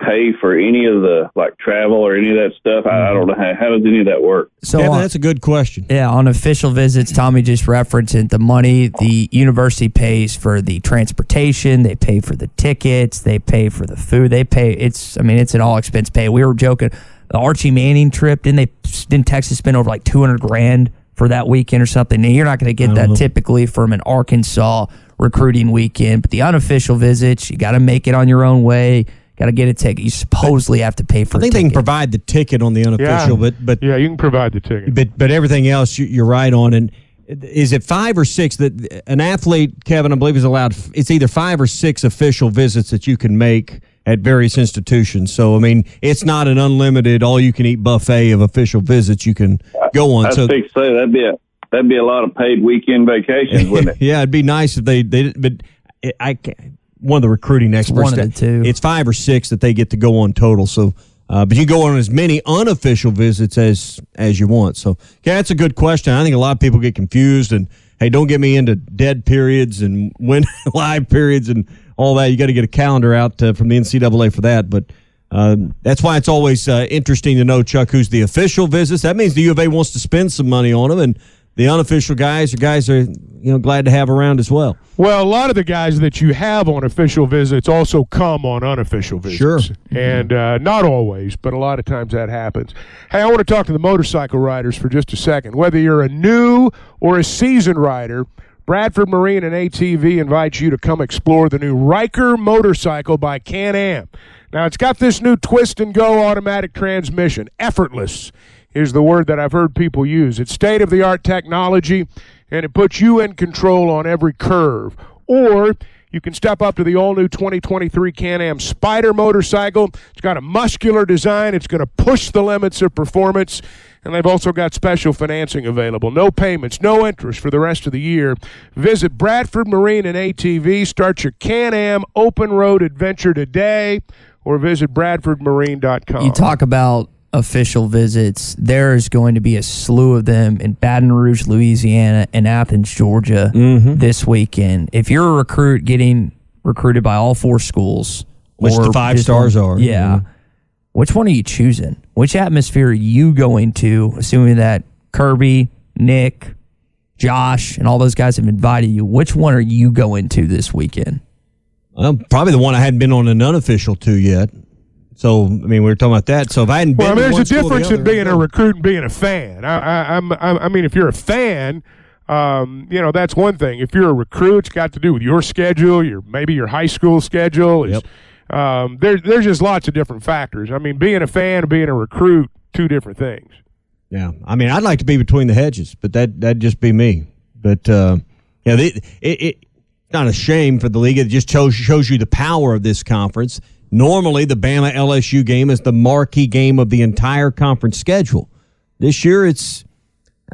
pay for any of the like travel or any of that stuff? I, I don't know how, how does any of that work. So yeah, that's a good question. Yeah, on official visits, Tommy just referenced it. The money the university pays for the transportation, they pay for the tickets, they pay for the food, they pay. It's I mean it's an all expense pay. We were joking. The Arch Manning trip, didn't they? Didn't Texas spend over like two hundred grand for that weekend or something? And you're not going to get that know. typically from an Arkansas recruiting weekend. But the unofficial visits, you got to make it on your own way got to get a ticket. You supposedly have to pay for. I think they can provide the ticket on the unofficial, yeah. but but yeah, you can provide the ticket. But but everything else, you, are right on. And is it five or six that an athlete, Kevin, I believe, is allowed? It's either five or six official visits that you can make at various institutions. So I mean, it's not an unlimited, all-you-can-eat buffet of official visits you can go on. I so think so. That'd be a that'd be a lot of paid weekend vacations, wouldn't it? yeah, it'd be nice if they they. But I can't one of the recruiting experts. One of the two. It's five or six that they get to go on total. So, uh, but you go on as many unofficial visits as as you want. So, yeah, that's a good question. I think a lot of people get confused and hey, don't get me into dead periods and when live periods and all that. You got to get a calendar out uh, from the NCAA for that. But uh, that's why it's always uh, interesting to know, Chuck, who's the official visits. That means the U of A wants to spend some money on them, and the unofficial guys are guys are you know glad to have around as well. Well, a lot of the guys that you have on official visits also come on unofficial visits. Sure. And uh, not always, but a lot of times that happens. Hey, I want to talk to the motorcycle riders for just a second. Whether you're a new or a seasoned rider, Bradford Marine and ATV invites you to come explore the new Ryker motorcycle by Can Am. Now, it's got this new twist and go automatic transmission, effortless is the word that I've heard people use. It's state of the art technology, and it puts you in control on every curve. Or you can step up to the all new 2023 Can Am Spyder motorcycle. It's got a muscular design, it's going to push the limits of performance. And they've also got special financing available. No payments, no interest for the rest of the year. Visit Bradford Marine and ATV. Start your Can Am open road adventure today or visit bradfordmarine.com. You talk about official visits. There is going to be a slew of them in Baton Rouge, Louisiana, and Athens, Georgia Mm-hmm. this weekend. If you're a recruit getting recruited by all four schools, Which the five stars one- are, yeah. mhm. Which one are you choosing? Which atmosphere are you going to? Assuming that Kirby, Nick, Josh, and all those guys have invited you. Which one are you going to this weekend? Well, probably the one I hadn't been on an unofficial to yet. So I mean, we were talking about that. So if I hadn't been, Well, I mean, there's a or the difference in being a recruit and being a fan. I, I, I'm, I'm, mean, if you're a fan, um, you know that's one thing. If you're a recruit, it's got to do with your schedule, your maybe your high school schedule. Is, um, there, there's just lots of different factors. I mean, being a fan and being a recruit, two different things. Yeah, I mean, I'd like to be between the hedges, but that that'd just be me. But uh, yeah, they, it, it not a shame for the league. It just shows shows you the power of this conference. Normally, the Bama LSU game is the marquee game of the entire conference schedule. This year, it's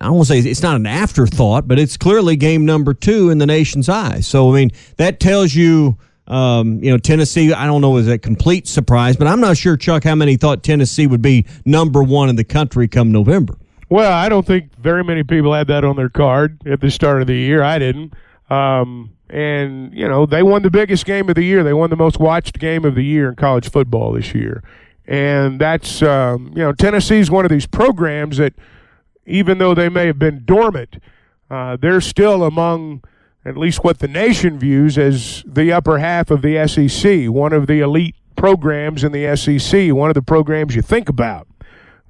I won't say it's not an afterthought, but it's clearly game number two in the nation's eyes. So I mean, that tells you. Um, you know, Tennessee, I don't know, is a complete surprise, but I'm not sure, Chuck, how many thought Tennessee would be number one in the country come November. Well, I don't think very many people had that on their card at the start of the year. I didn't. Um, and, you know, they won the biggest game of the year. They won the most watched game of the year in college football this year. And that's, um, you know, Tennessee's one of these programs that, even though they may have been dormant, uh, they're still among at least what the nation views as the upper half of the SEC, one of the elite programs in the SEC, one of the programs you think about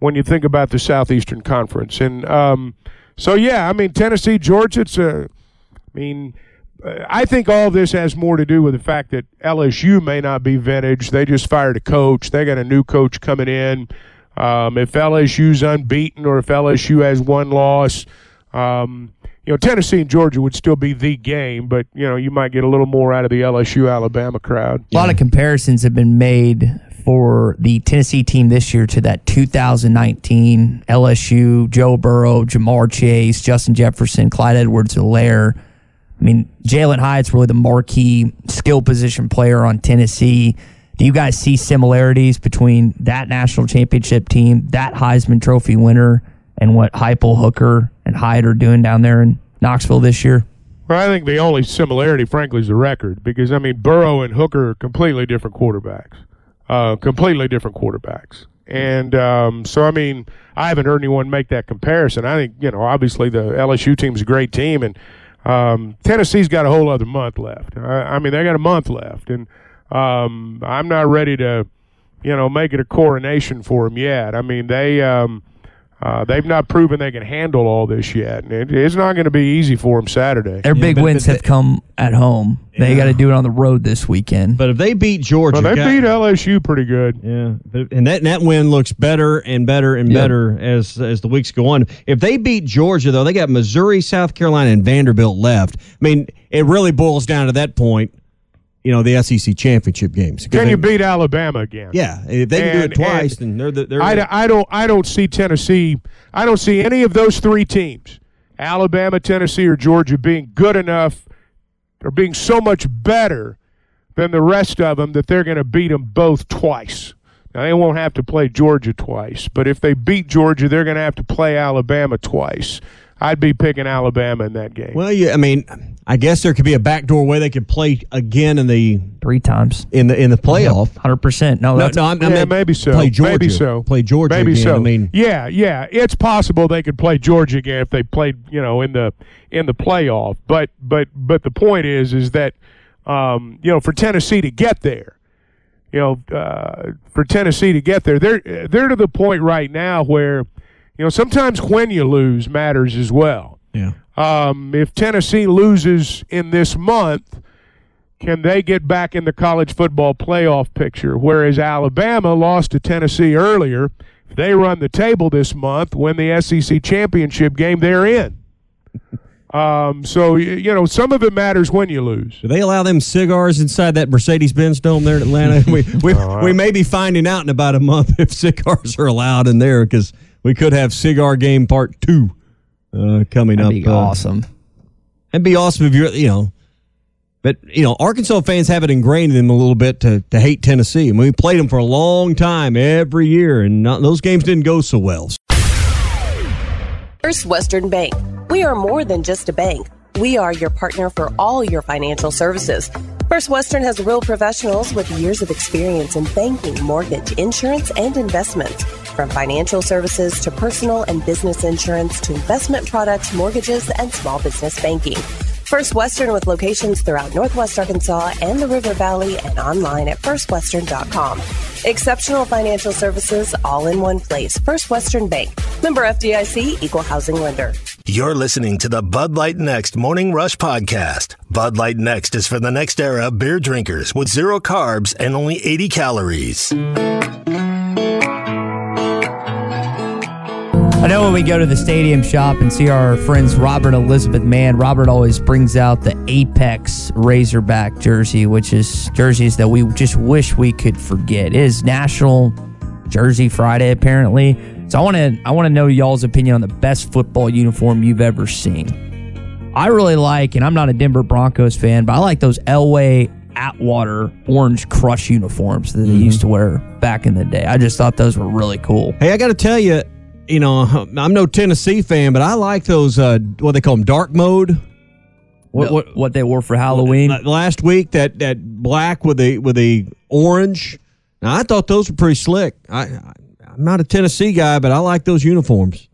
when you think about the Southeastern Conference. And um, so, yeah, I mean, Tennessee, Georgia, it's a, I mean, I think all this has more to do with the fact that LSU may not be vintage. They just fired a coach. They got a new coach coming in. Um, if LSU's unbeaten or if LSU has one loss, um, you know, Tennessee and Georgia would still be the game, but you know, you might get a little more out of the LSU Alabama crowd. A lot of comparisons have been made for the Tennessee team this year to that 2019 LSU, Joe Burrow, Ja'Marr Chase, Justin Jefferson, Clyde Edwards-Helaire. I mean, Jalin Hyatt's really the marquee skill position player on Tennessee. Do you guys see similarities between that national championship team, that Heisman Trophy winner, and what Heupel, Hooker, and Hyatt are doing down there in Knoxville this year? Well, I think the only similarity, frankly, is the record because I mean Burrow and Hooker are completely different quarterbacks, uh, completely different quarterbacks, and um, so I mean I haven't heard anyone make that comparison. I think you know obviously the LSU team's a great team, and um, Tennessee's got a whole other month left. I, I mean they got a month left, and um, I'm not ready to you know make it a coronation for them yet. I mean they. Um, uh, they've not proven they can handle all this yet, and it, it's not going to be easy for them Saturday. Their big wins have come at home. They got to do it on the road this weekend. But if they beat Georgia, Well, they got- beat LSU pretty good. Yeah, and that and that win looks better and better and Yeah. better as as the weeks go on. If they beat Georgia, though, they got Missouri, South Carolina, and Vanderbilt left. I mean, it really boils down to that point. You know, the SEC championship games. Can they- you beat Alabama again? Yeah, if they can do it twice, and then they're the, they're. I, I don't I don't see Tennessee. I don't see any of those three teams, Alabama, Tennessee, or Georgia, being good enough or being so much better than the rest of them that they're going to beat them both twice. Now they won't have to play Georgia twice, but if they beat Georgia, they're going to have to play Alabama twice. I'd be picking Alabama in that game. Well, yeah, I mean, I guess there could be a backdoor way they could play again in the three times in the in the playoff. Hundred percent. No, No, that's, no, I'm, yeah, I meant maybe so. Play Georgia. Maybe so. Play Georgia. Maybe again. so. I mean, yeah, yeah, it's possible they could play Georgia again if they played, you know, in the in the playoff. But but but the point is, is that um, you know, for Tennessee to get there, you know, uh, for Tennessee to get there, they're they're to the point right now where, you know, sometimes when you lose matters as well. Yeah. Um, if Tennessee loses in this month, can they get back in the college football playoff picture? Whereas Alabama lost to Tennessee earlier, if they run the table this month, win the SEC championship game, they're in. Um, so you know, some of it matters when you lose. do they allow them cigars inside that Mercedes-Benz dome there in Atlanta? we we, we may be finding out in about a month if cigars are allowed in there because we could have cigar game part two uh, coming that'd up. be uh, awesome. It'd be awesome if you're, you know, but you know, Arkansas fans have it ingrained in them a little bit to, to hate Tennessee. I mean, we played them for a long time every year, and not, those games didn't go so well. First Western Bank. We are more than just a bank. We are your partner for all your financial services. First Western has real professionals with years of experience in banking, mortgage, insurance, and investments. From financial services to personal and business insurance to investment products, mortgages, and small business banking. First Western with locations throughout Northwest Arkansas and the River Valley and online at firstwestern.com. Exceptional financial services all in one place. First Western Bank. Member FDIC, equal housing lender. You're listening to the Bud Light Next Morning Rush Podcast. Bud Light Next is for the next era beer drinkers with zero carbs and only 80 calories. I know when we go to the stadium shop and see our friends Robert and Elizabeth Mann, Robert always brings out the Apex Razorback jersey, which is jerseys that we just wish we could forget. It is National Jersey Friday, apparently. So I want to I want to know y'all's opinion on the best football uniform you've ever seen. I really like, and I'm not a Denver Broncos fan, but I like those Elway Atwater orange crush uniforms that they mm-hmm. used to wear back in the day. I just thought those were really cool. Hey, I got to tell you, you know, I'm no Tennessee fan, but I like those, uh, what they call them, dark mode. What, what what they wore for Halloween last week? That that black with the with the orange. Now I thought those were pretty slick. I, I I'm not a Tennessee guy, but I like those uniforms.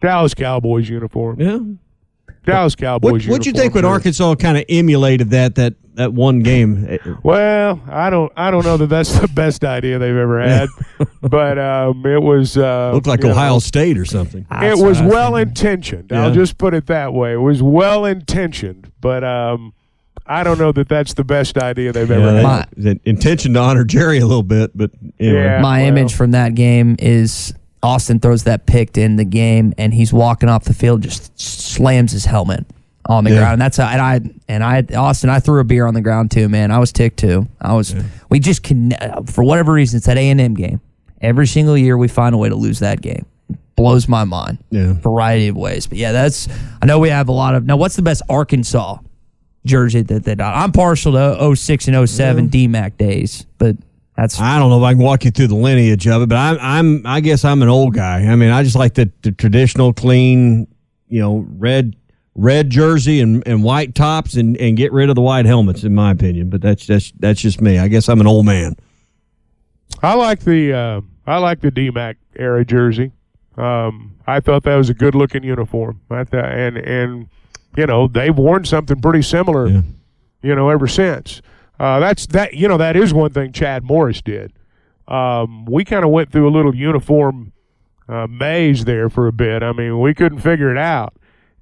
Dallas Cowboys uniform. Yeah. Dallas Cowboys What uniform. would you think when. Arkansas kind of emulated that that that one game? Well, I don't. I don't know that that's the best idea they've ever had, but um, it was uh, Looked like you know, Ohio State or something. It was well intentioned. Yeah. I'll just put it that way. It was well intentioned, but um, I don't know that that's the best idea they've ever Yeah, had. they- the intention to honor Jerry a little bit, but anyway. My image from that game is Austin throws that pick to end the game, and he's walking off the field, just slams his helmet on the Yeah. ground. And that's a, and I and I Austin, I threw a beer on the ground too, man. I was ticked too. I was. We just can for whatever reason, it's that A and M game. Every single year, we find a way to lose that game. Blows my mind. Yeah, variety of ways. But yeah, that's. I know we have a lot of. Now, what's the best Arkansas jersey that they got? I'm partial to 06 and 07 DMAC days, but that's I don't know if I can walk you through the lineage of it, but I'm I'm I guess I'm an old guy. I mean, I just like the, the traditional, clean, you know, red red jersey and, and white tops, and, and get rid of the white helmets, in my opinion. But that's that's that's just me. I guess I'm an old man. I like the uh, I like the DMAC era jersey. Um, I thought that was a good looking uniform. I thought, and and you know they've worn something pretty similar, you know, ever since. Uh, that's that you know that is one thing Chad Morris did. Um, we kind of went through a little uniform uh, maze there for a bit. I mean, we couldn't figure it out.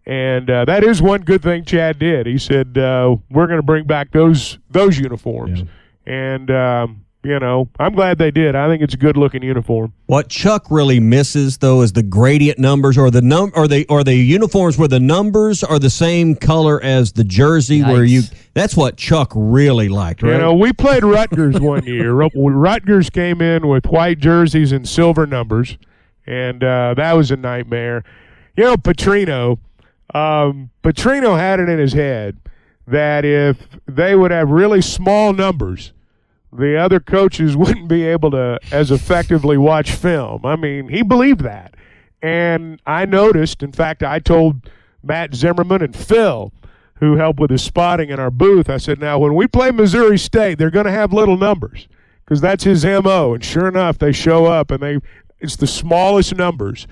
And uh, that is one good thing Chad did. He said uh, we're going to bring back those those uniforms, and um, you know I'm glad they did. I think it's a good looking uniform. What Chuck really misses though is the gradient numbers or the num or the or the uniforms where the numbers are the same color as the jersey where you that's what Chuck really liked, right? You know, we played Rutgers one year. Rutgers came in with white jerseys and silver numbers, and uh, that was a nightmare. You know, Petrino, um, Petrino had it in his head that if they would have really small numbers, the other coaches wouldn't be able to as effectively watch film. I mean, he believed that. And I noticed, in fact, I told Matt Zimmerman and Phil, who helped with his spotting in our booth, I said, now when we play Missouri State, they're going to have little numbers because that's his MO. And sure enough, they show up and they it's the smallest numbers.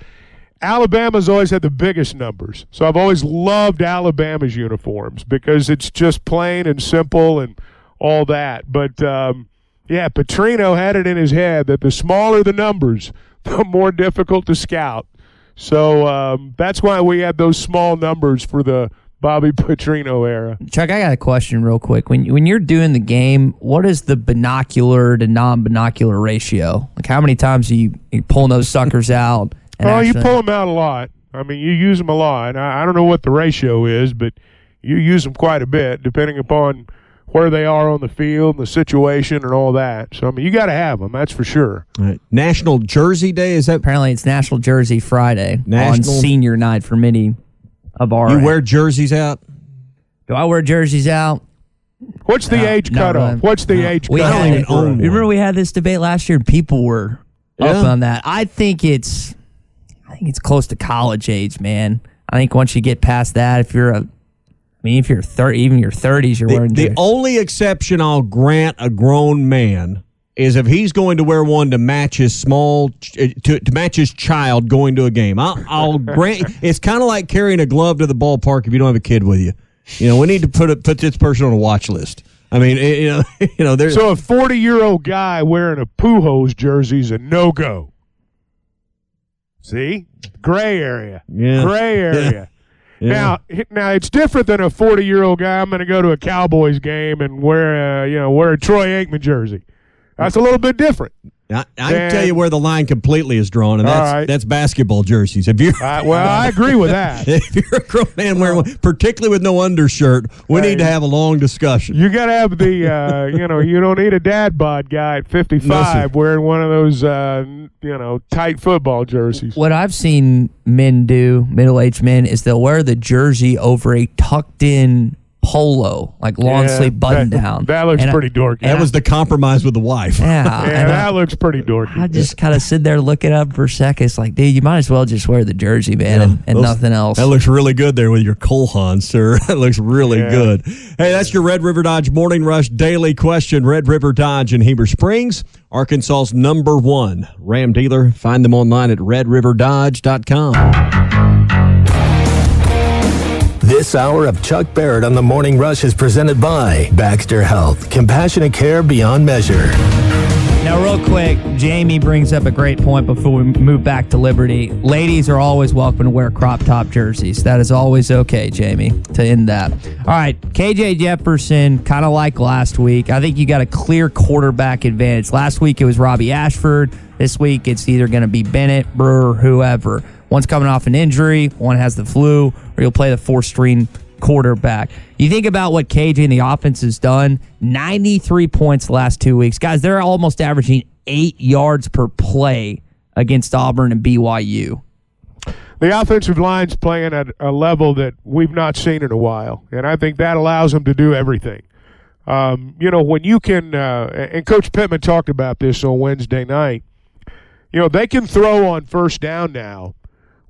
Alabama's always had the biggest numbers. So I've always loved Alabama's uniforms because it's just plain and simple and all that. But um, yeah, Petrino had it in his head that the smaller the numbers, the more difficult to scout. So um, that's why we had those small numbers for the Bobby Petrino era. Chuck, I got a question real quick. When when you're doing the game, what is the binocular to non-binocular ratio? Like how many times are you, you pulling those suckers out? Oh, actually- you pull them out a lot. I mean, you use them a lot. I, I don't know what the ratio is, but you use them quite a bit, depending upon where they are on the field, the situation, and all that. So I mean, you got to have them. That's for sure. Right. National Jersey Day is that? Apparently, it's National Jersey Friday National- on senior night for many of our. You wear jerseys out? Do I wear jerseys out? What's the No, age not cutoff? really. What's the No. age We cutoff? had it. for- Remember we had this debate last year, and people were up on that. I think it's, I think it's close to college age, man. I think once you get past that, if you're a, I mean, if you're thirty, even your thirties, you're The, wearing. the jer- only exception I'll grant a grown man is if he's going to wear one to match his small eh, to, to match his child going to a game. I'll, I'll grant it's kind of like carrying a glove to the ballpark if you don't have a kid with you. You know, we need to put a, put this person on a watch list. I mean, it- you know, you know, there's So a 40 year old guy wearing a Pujols jersey is a no go. See, gray area, Yeah. gray area. Yeah. Now, now it's different than a 40 year old guy. I'm going to go to a Cowboys game and wear a you know wear a Troy Aikman jersey. That's a little bit different. I, I can tell you where the line completely is drawn, and that's right. that's basketball jerseys. If you Uh, well, I agree with that. if you're a grown man wearing one, particularly with no undershirt, we need to have a long discussion. You got to have the, uh, you know, you don't need a dad bod guy at 55 wearing one of those, uh, you know, tight football jerseys. what I've seen men do, middle aged men, is they'll wear the jersey over a tucked in polo, like long Yeah, sleeve button that- down. that looks And I- pretty dorky. That I- was the compromise with the wife. Yeah, Yeah, and I- that looks pretty dorky. I just kind of sit there looking up for a second. It's like, dude, you might as well just wear the jersey, man, and, and Those- nothing else. That looks really good there with your Colhan, sir. That looks really Yeah. good. Hey, that's your Red River Dodge Morning Rush daily question. Red River Dodge in Heber Springs, Arkansas's number one Ram dealer. Find them online at redriverdodge.com. This hour of Chuck Barrett on the Morning Rush is presented by Baxter Health. Compassionate care beyond measure. Now, real quick, Jamie brings up a great point before we move back to Liberty. Ladies are always welcome to wear crop top jerseys. That is always okay, Jamie, to end that. All right, KJ Jefferson, kind of like last week. I think you got a clear quarterback advantage. Last week it was Robbie Ashford. This week it's either going to be Bennett, Brewer, whoever. One's coming off an injury, one has the flu, or you'll play the four string quarterback. You think about what KJ and the offense has done 93 points last two weeks. Guys, they're almost averaging eight yards per play against Auburn and BYU. The offensive line's playing at a level that we've not seen in a while, and I think that allows them to do everything. Um, you know, when you can, uh, and Coach Pittman talked about this on Wednesday night, you know, they can throw on first down now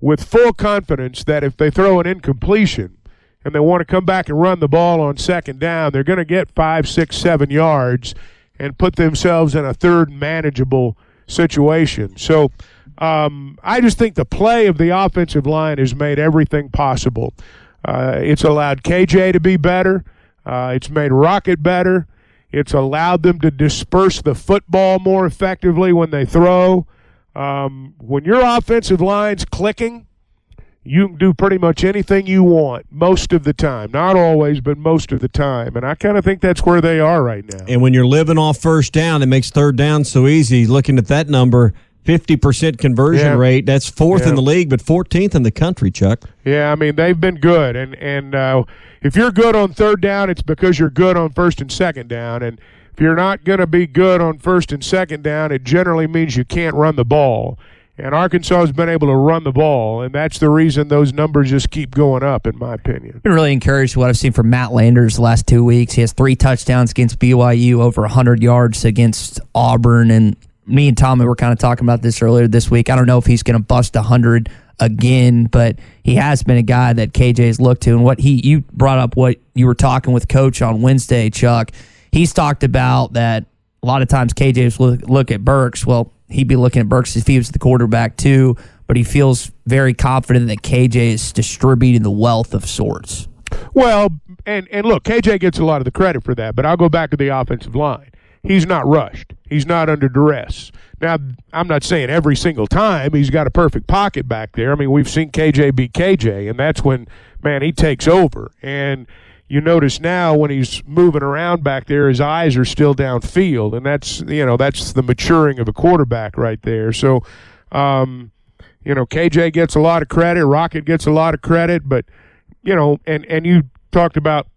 with full confidence that if they throw an incompletion and they want to come back and run the ball on second down, they're going to get five, six, seven yards and put themselves in a third manageable situation. So um, I just think the play of the offensive line has made everything possible. Uh, it's allowed KJ to be better. Uh, it's made Rocket better. It's allowed them to disperse the football more effectively when they throw. Um, when your offensive line's clicking, you can do pretty much anything you want most of the time. Not always, but most of the time. And I kind of think that's where they are right now. And when you're living off first down, it makes third down so easy. Looking at that number, 50% conversion Yeah. rate. That's fourth Yeah. in the league, but 14th in the country, Chuck. Yeah, I mean they've been good, and and uh, if you're good on third down, it's because you're good on first and second down, and if you're not going to be good on first and second down, it generally means you can't run the ball. And Arkansas has been able to run the ball, and that's the reason those numbers just keep going up, in my opinion. been really encouraged what I've seen from Matt Landers the last two weeks. He has three touchdowns against BYU, over 100 yards against Auburn. And me and Tommy were kind of talking about this earlier this week. I don't know if he's going to bust 100 again, but he has been a guy that KJ's looked to. And what he, you brought up what you were talking with Coach on Wednesday, Chuck. He's talked about that a lot of times KJ's look, look at Burks. Well, he'd be looking at Burks if he was the quarterback too, but he feels very confident that KJ is distributing the wealth of sorts. Well, and and look, KJ gets a lot of the credit for that, but I'll go back to the offensive line. He's not rushed. He's not under duress. Now, I'm not saying every single time he's got a perfect pocket back there. I mean, we've seen KJ beat KJ, and that's when, man, he takes over. And you notice now when he's moving around back there, his eyes are still downfield, and that's you know that's the maturing of a quarterback right there. So, um, you know, KJ gets a lot of credit, Rocket gets a lot of credit, but you know, and and you talked about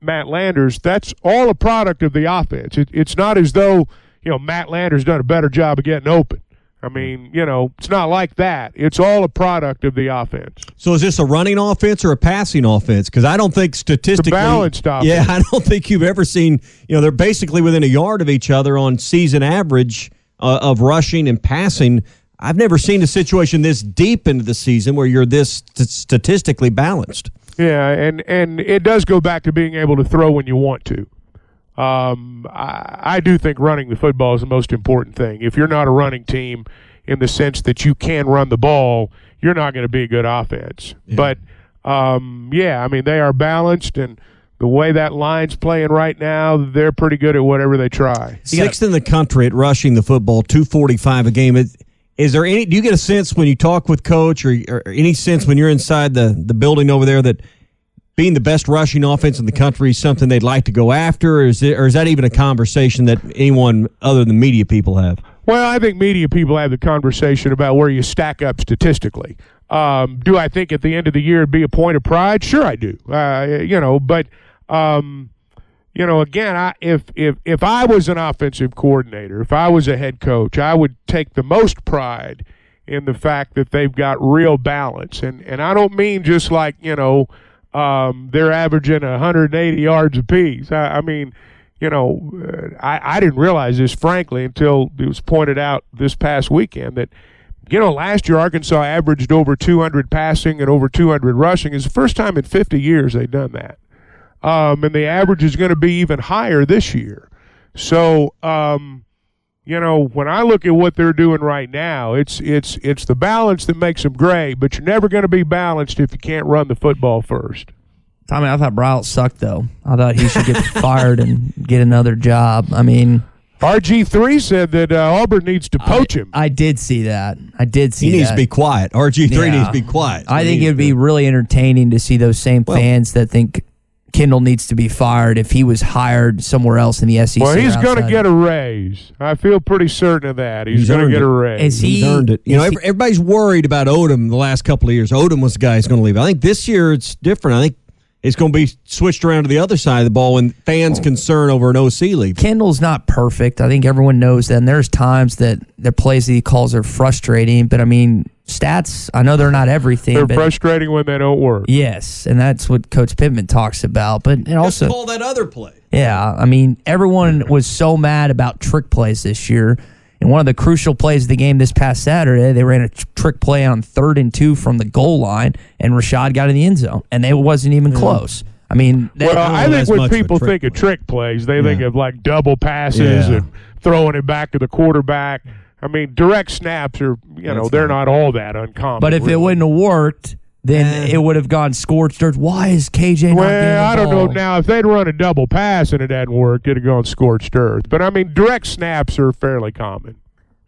Matt Landers. That's all a product of the offense. It, it's not as though you know Matt Landers done a better job of getting open. I mean, you know, it's not like that. It's all a product of the offense. So is this a running offense or a passing offense? Because I don't think statistically, balanced offense. Yeah, I don't think you've ever seen. You know, they're basically within a yard of each other on season average uh, of rushing and passing. I've never seen a situation this deep into the season where you're this st- statistically balanced. Yeah, and and it does go back to being able to throw when you want to. Um, I, I do think running the football is the most important thing. If you're not a running team, in the sense that you can run the ball, you're not going to be a good offense. Yeah. But um, yeah, I mean they are balanced and the way that line's playing right now, they're pretty good at whatever they try. Sixth in the country at rushing the football, two forty five a game. Is there any? Do you get a sense when you talk with coach, or, or any sense when you're inside the the building over there that being the best rushing offense in the country is something they'd like to go after, or is, it, or is that even a conversation that anyone other than media people have? Well, I think media people have the conversation about where you stack up statistically. Um, do I think at the end of the year it'd be a point of pride? Sure, I do. Uh, you know, but um, you know, again, I, if if if I was an offensive coordinator, if I was a head coach, I would take the most pride in the fact that they've got real balance, and and I don't mean just like you know um, they're averaging 180 yards apiece. I, I mean, you know, uh, I, I didn't realize this, frankly, until it was pointed out this past weekend that, you know, last year Arkansas averaged over 200 passing and over 200 rushing. It's the first time in 50 years they've done that. Um, and the average is going to be even higher this year. So, um, you know, when I look at what they're doing right now, it's it's it's the balance that makes them great. But you're never going to be balanced if you can't run the football first. Tommy, I thought Briles sucked though. I thought he should get fired and get another job. I mean, RG three said that uh, Auburn needs to poach I, him. I did see that. I did see. That He needs that. to be quiet. RG three yeah. needs to be quiet. I think it would be really entertaining to see those same well, fans that think Kendall needs to be fired if he was hired somewhere else in the SEC. Well, he's going to get a raise. I feel pretty certain of that. He's, he's going to get it. a raise. Is he, he's earned it. You know, he, everybody's worried about Odom the last couple of years. Odom was the guy who's going to leave. I think this year it's different. I think it's going to be switched around to the other side of the ball when fans oh. concern over an OC leave. Kendall's not perfect. I think everyone knows that. And there's times that the plays that he calls are frustrating, but I mean, stats, I know they're not everything. They're frustrating when they don't work. Yes, and that's what Coach Pittman talks about. But it also call that other play. Yeah, I mean, everyone was so mad about trick plays this year. And one of the crucial plays of the game this past Saturday, they ran a trick play on third and two from the goal line, and Rashod got in the end zone, and it wasn't even close. I mean, well, I, I think when people of think of trick plays, they yeah. think of like double passes yeah. and throwing it back to the quarterback. I mean, direct snaps are, you know, That's they're right. not all that uncommon. But if really. it wouldn't have worked, then it would have gone scorched earth. Why is KJ well, I don't know. Now, if they'd run a double pass and it hadn't worked, it'd have gone scorched earth. But I mean, direct snaps are fairly common.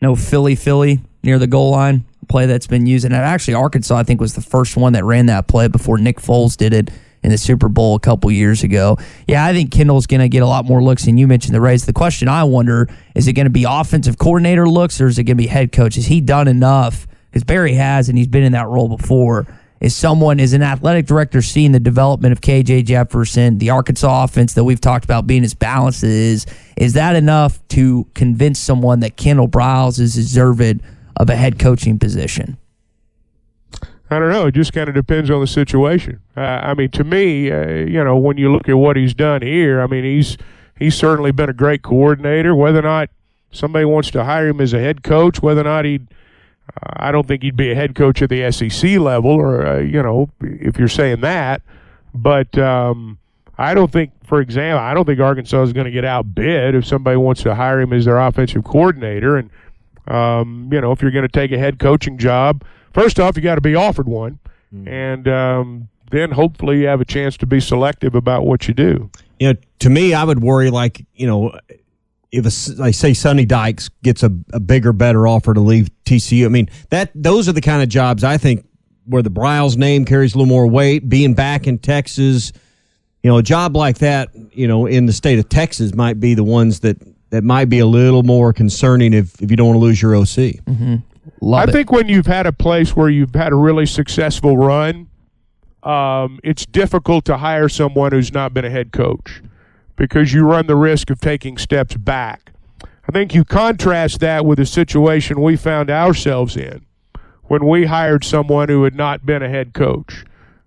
No Philly, Philly near the goal line play that's been used. And actually, Arkansas, I think, was the first one that ran that play before Nick Foles did it in the Super Bowl a couple years ago. Yeah, I think Kendall's going to get a lot more looks. And you mentioned the raise. The question I wonder is it going to be offensive coordinator looks or is it going to be head coach? Has he done enough? Because Barry has, and he's been in that role before. Is someone, is an athletic director seeing the development of KJ Jefferson, the Arkansas offense that we've talked about being as balanced as is? Is that enough to convince someone that Kendall Briles is deserved of a head coaching position? I don't know. It just kind of depends on the situation. Uh, I mean, to me, uh, you know, when you look at what he's done here, I mean, he's he's certainly been a great coordinator. Whether or not somebody wants to hire him as a head coach, whether or not he, Uh, I don't think he'd be a head coach at the SEC level, or uh, you know, if you're saying that. But um, I don't think, for example, I don't think Arkansas is going to get outbid if somebody wants to hire him as their offensive coordinator. And um, you know, if you're going to take a head coaching job, first off, you got to be offered one, mm. and um, then hopefully you have a chance to be selective about what you do. You know, to me, I would worry like you know if a, I say Sonny Dykes gets a, a bigger, better offer to leave TCU, I mean that those are the kind of jobs I think where the Briles name carries a little more weight. Being back in Texas, you know, a job like that, you know, in the state of Texas might be the ones that that might be a little more concerning if if you don't want to lose your OC. Mm-hmm. I it. think when you've had a place where you've had a really successful run, um, it's difficult to hire someone who's not been a head coach because you run the risk of taking steps back. I think you contrast that with the situation we found ourselves in when we hired someone who had not been a head coach.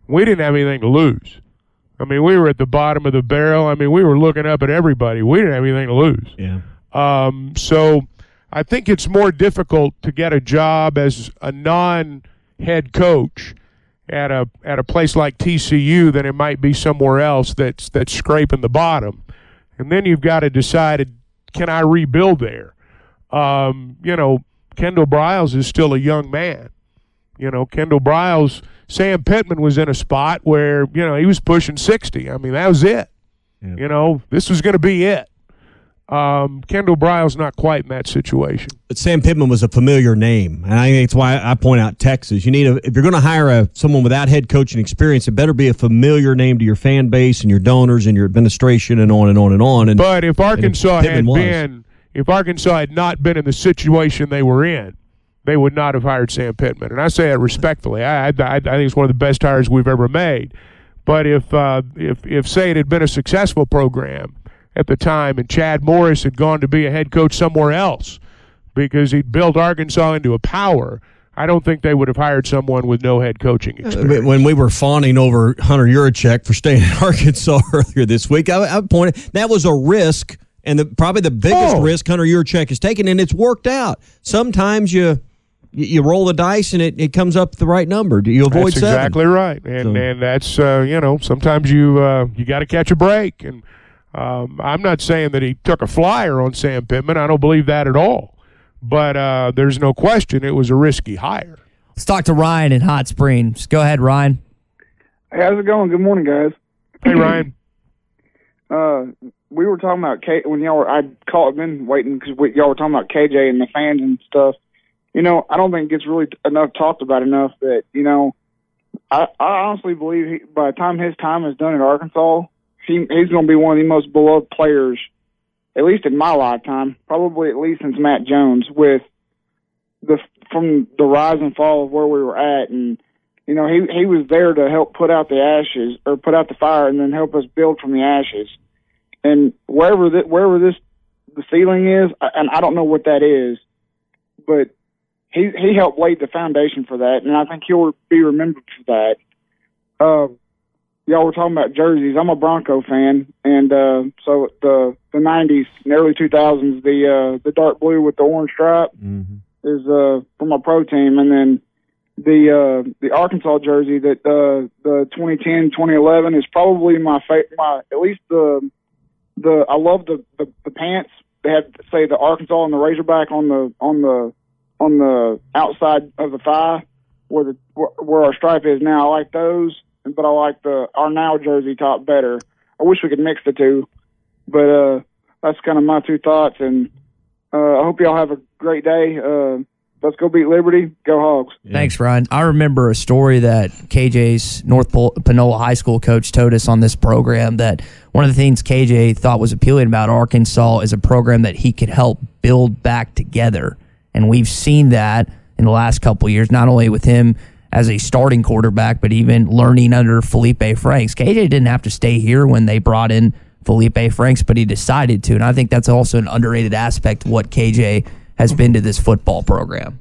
We didn't have anything to lose. I mean, we were at the bottom of the barrel. I mean, we were looking up at everybody. We didn't have anything to lose. Yeah. Um, so I think it's more difficult to get a job as a non head coach at a at a place like TCU than it might be somewhere else that's that's scraping the bottom. And then you've got to decide can I rebuild there? Um, you know, Kendall Briles is still a young man. You know, Kendall Briles, Sam Pittman was in a spot where, you know, he was pushing 60. I mean, that was it. Yeah. You know, this was going to be it. Um, Kendall Briles not quite in that situation. But Sam Pittman was a familiar name, and I think that's why I point out Texas. You need a if you're going to hire a someone without head coaching experience, it better be a familiar name to your fan base and your donors and your administration and on and on and on. And but if Arkansas had was. been, if Arkansas had not been in the situation they were in, they would not have hired Sam Pittman. And I say that respectfully. I, I, I think it's one of the best hires we've ever made. But if uh, if if say it had been a successful program at the time, and Chad Morris had gone to be a head coach somewhere else because he'd built Arkansas into a power. I don't think they would have hired someone with no head coaching uh, experience. When we were fawning over Hunter Yurachek for staying in Arkansas earlier this week, I, I pointed that was a risk, and the, probably the biggest oh. risk Hunter Yurachek has taken, and it's worked out. Sometimes you you roll the dice and it, it comes up the right number. Do you avoid that's seven? exactly right, and so. and that's uh, you know sometimes you uh, you got to catch a break and um, I'm not saying that he took a flyer on Sam Pittman. I don't believe that at all. But uh, there's no question it was a risky hire. Let's talk to Ryan in Hot Springs. Go ahead, Ryan. Hey, how's it going? Good morning, guys. Hey, Ryan. uh, we were talking about K when y'all were. I called been waiting because y'all were talking about KJ and the fans and stuff. You know, I don't think it gets really enough talked about enough that you know. I, I honestly believe he, by the time his time is done at Arkansas, he he's going to be one of the most beloved players, at least in my lifetime, probably at least since Matt Jones. With the from the rise and fall of where we were at, and you know he he was there to help put out the ashes or put out the fire, and then help us build from the ashes. And wherever that wherever this the ceiling is, and I don't know what that is, but he he helped lay the foundation for that, and I think he'll be remembered for that. Uh, y'all were talking about jerseys. I'm a Bronco fan, and uh, so the the '90s and early 2000s, the uh, the dark blue with the orange stripe mm-hmm. is uh, for my pro team, and then the uh, the Arkansas jersey that uh, the 2010 2011 is probably my favorite. My at least the the I love the, the the pants. They have say the Arkansas and the Razorback on the on the on the outside of the thigh where the where our stripe is now. I like those but I like the our now jersey top better. I wish we could mix the two, but uh, that's kind of my two thoughts. And uh, I hope y'all have a great day. Uh, let's go beat Liberty. Go Hogs. Yeah. Thanks, Ryan. I remember a story that KJ's North Panola High School coach told us on this program that one of the things KJ thought was appealing about Arkansas is a program that he could help build back together. And we've seen that in the last couple years, not only with him as a starting quarterback, but even learning under Felipe Franks. KJ didn't have to stay here when they brought in Felipe Franks, but he decided to. And I think that's also an underrated aspect of what KJ has been to this football program.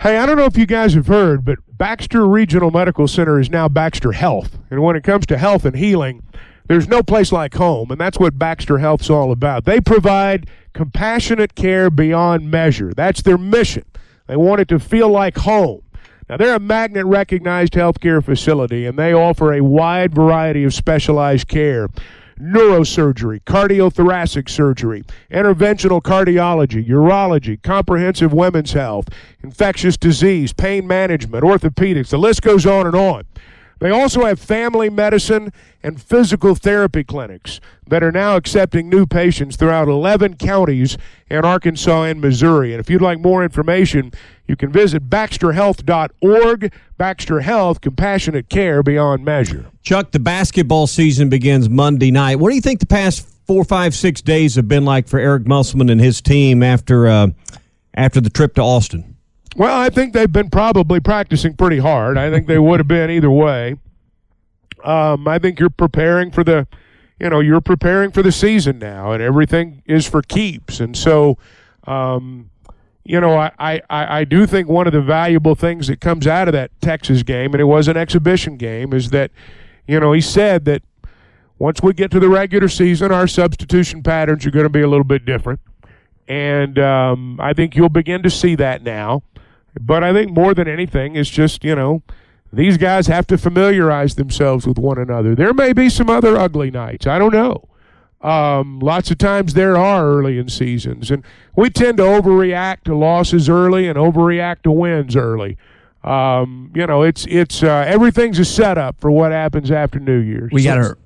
Hey, I don't know if you guys have heard, but Baxter Regional Medical Center is now Baxter Health. And when it comes to health and healing, there's no place like home, and that's what Baxter Health's all about. They provide compassionate care beyond measure. That's their mission. They want it to feel like home. Now, they're a magnet recognized healthcare facility, and they offer a wide variety of specialized care neurosurgery, cardiothoracic surgery, interventional cardiology, urology, comprehensive women's health, infectious disease, pain management, orthopedics. The list goes on and on. They also have family medicine and physical therapy clinics that are now accepting new patients throughout 11 counties in Arkansas and Missouri. And if you'd like more information, you can visit baxterhealth.org. Baxter Health, compassionate care beyond measure. Chuck, the basketball season begins Monday night. What do you think the past four, five, six days have been like for Eric Musselman and his team after uh, after the trip to Austin? Well, I think they've been probably practicing pretty hard. I think they would have been either way. Um, I think you're preparing for the, you know, you're preparing for the season now, and everything is for keeps. And so, um, you know, I, I, I do think one of the valuable things that comes out of that Texas game, and it was an exhibition game, is that, you know, he said that once we get to the regular season, our substitution patterns are going to be a little bit different. And um, I think you'll begin to see that now. But I think more than anything, it's just, you know, these guys have to familiarize themselves with one another. There may be some other ugly nights. I don't know. Um, lots of times there are early in seasons, and we tend to overreact to losses early and overreact to wins early. Um, you know, it's it's uh, everything's a setup for what happens after New Year's. We got to.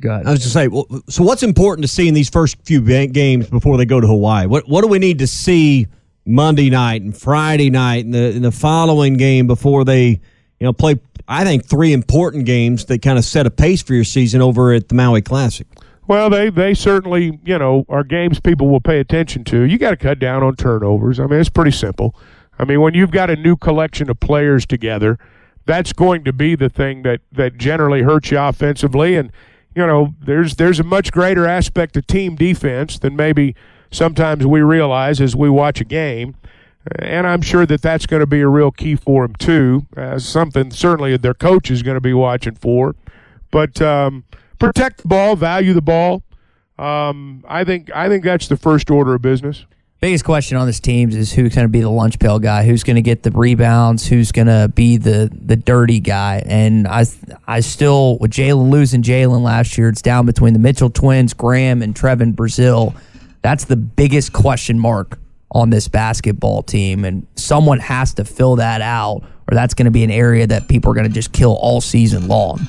Go ahead. I was to say, well, so what's important to see in these first few games before they go to Hawaii? What what do we need to see Monday night and Friday night and the, and the following game before they, you know, play, I think, three important games that kind of set a pace for your season over at the Maui Classic. Well, they, they certainly, you know, are games people will pay attention to. You got to cut down on turnovers. I mean, it's pretty simple. I mean, when you've got a new collection of players together, that's going to be the thing that, that generally hurts you offensively. And, you know, there's there's a much greater aspect of team defense than maybe – sometimes we realize as we watch a game. And I'm sure that that's going to be a real key for them too. As something certainly their coach is going to be watching for. But um, protect the ball, value the ball. Um, I think I think that's the first order of business. Biggest question on this team is who's going to be the lunch pail guy, who's going to get the rebounds, who's going to be the the dirty guy. And I I still with Jalen losing Jalen last year, it's down between the Mitchell twins, Graham and Trevin Brazile. That's the biggest question mark on this basketball team, and someone has to fill that out, or that's going to be an area that people are going to just kill all season long.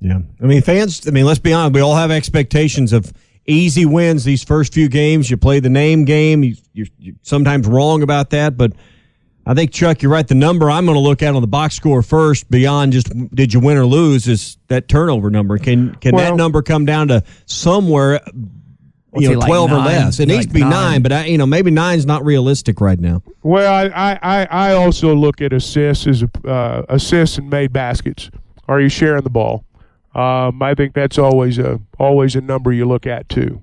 Yeah, I mean, fans. I mean, let's be honest. We all have expectations of easy wins these first few games. You play the name game. You, you're, you're sometimes wrong about that, but I think Chuck, you're right. The number I'm going to look at on the box score first, beyond just did you win or lose, is that turnover number. Can can well, that number come down to somewhere What's you know, twelve like or less. It needs like to be nine, nine but I, you know, maybe nine's not realistic right now. Well, I, I, I also look at assists as uh, assists and made baskets. Are you sharing the ball? Um, I think that's always a always a number you look at too.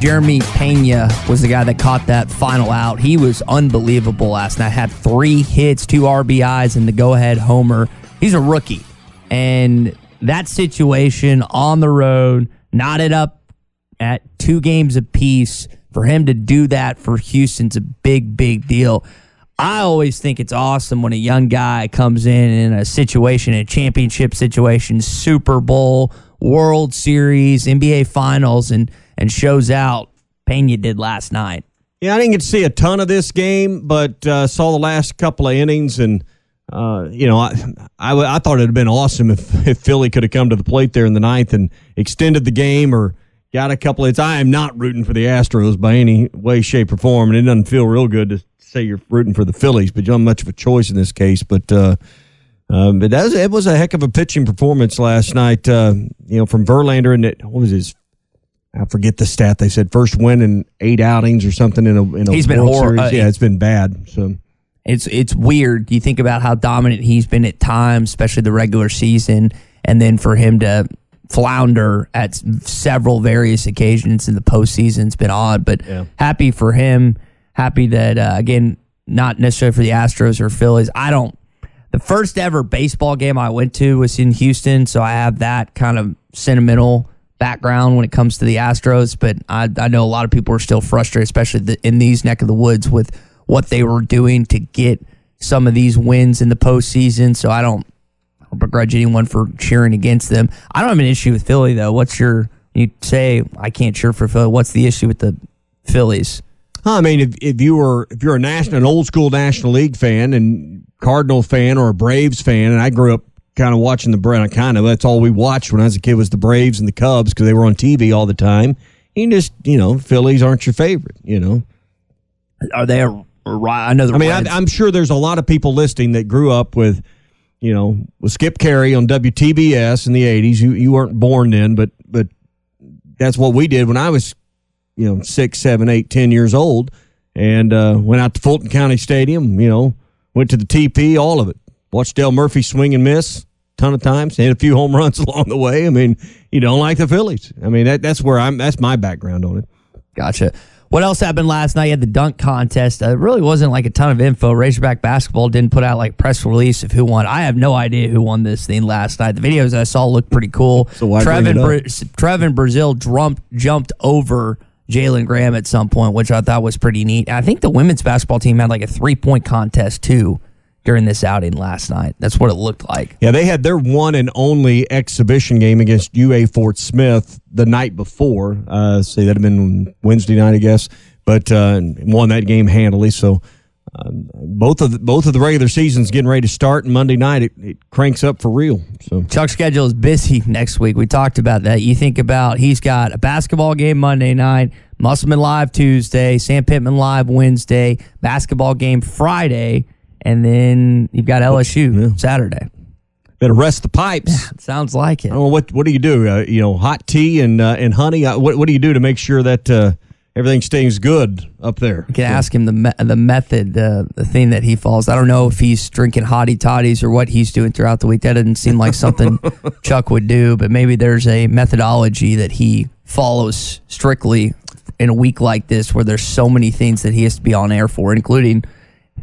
Jeremy Pena was the guy that caught that final out. He was unbelievable last night. Had three hits, two RBIs, and the go ahead homer. He's a rookie. And that situation on the road, knotted up at two games apiece, for him to do that for Houston's a big, big deal. I always think it's awesome when a young guy comes in in a situation, a championship situation, Super Bowl, World Series, NBA Finals, and and shows out. Pena did last night. Yeah, I didn't get to see a ton of this game, but uh, saw the last couple of innings, and uh, you know, I, I, I thought it'd have been awesome if, if Philly could have come to the plate there in the ninth and extended the game or got a couple. Of, it's I am not rooting for the Astros by any way, shape, or form, and it doesn't feel real good to say you're rooting for the Phillies, but you don't have much of a choice in this case. But uh, um, it, was, it was a heck of a pitching performance last night. Uh, you know, from Verlander, and it, what was his I forget the stat. They said first win in eight outings or something in a in a he's World been hor- Series. uh, yeah, it's been bad. So it's it's weird. You think about how dominant he's been at times, especially the regular season, and then for him to flounder at several various occasions in the postseason, it's been odd. But Yeah. happy for him. Happy that uh, again, not necessarily for the Astros or Phillies. I don't. The first ever baseball game I went to was in Houston, so I have that kind of sentimental background when it comes to the Astros. But I, I know a lot of people are still frustrated, especially the, in these neck of the woods, with what they were doing to get some of these wins in the postseason. So I don't, I don't begrudge anyone for cheering against them. I don't have an issue with Philly though. What's your? You say I can't cheer for Philly. What's the issue with the Phillies? I mean, if, if you were if you're a national, an old school National League fan and Cardinal fan or a Braves fan, and I grew up kind of watching the Braves. Kind of that's all we watched when I was a kid was the Braves and the Cubs because they were on TV all the time. You just you know Phillies aren't your favorite. You know, Are they a, I know the I mean, Reds- I'm sure there's a lot of people listening that grew up with, you know, with Skip Caray on WTBS in the '80s. You you weren't born then, but but that's what we did when I was, you know, six, seven, eight, ten years old, and uh, went out to Fulton County Stadium. You know, went to the TP, all of it. Watched Dale Murphy swing and miss a ton of times, hit a few home runs along the way. I mean, you don't like the Phillies. I mean, that, that's where I'm. That's my background on it. Gotcha. What else happened last night? You had the dunk contest. Uh, it really wasn't like a ton of info. Razorback basketball didn't put out like press release of who won. I have no idea who won this thing last night. The videos I saw looked pretty cool. So why Trevin? Bra- Trevin Brazile jumped jumped over Jalen Graham at some point, which I thought was pretty neat. I think the women's basketball team had like a three point contest too during this outing last night. That's what it looked like. Yeah, they had their one and only exhibition game against UA Fort Smith the night before. Uh, say that had been Wednesday night, I guess, but uh, won that game handily. So um, both of the, both of the regular seasons getting ready to start, and Monday night it, it cranks up for real. So Chuck's schedule is busy next week. We talked about that. You think about he's got a basketball game Monday night, Musselman Live Tuesday, Sam Pittman Live Wednesday, basketball game Friday, and then you've got LSU Saturday. better rest the pipes. Sounds like it. I don't know what what do you do? Uh, you know, hot tea and uh, and honey. Uh, what what do you do to make sure that uh, everything stays good up there? You can ask him the me- the method, uh, the thing that he follows. I don't know if he's drinking hottie toddies or what he's doing throughout the week. That doesn't seem like something Chuck would do, but maybe there's a methodology that he follows strictly in a week like this where there's so many things that he has to be on air for, including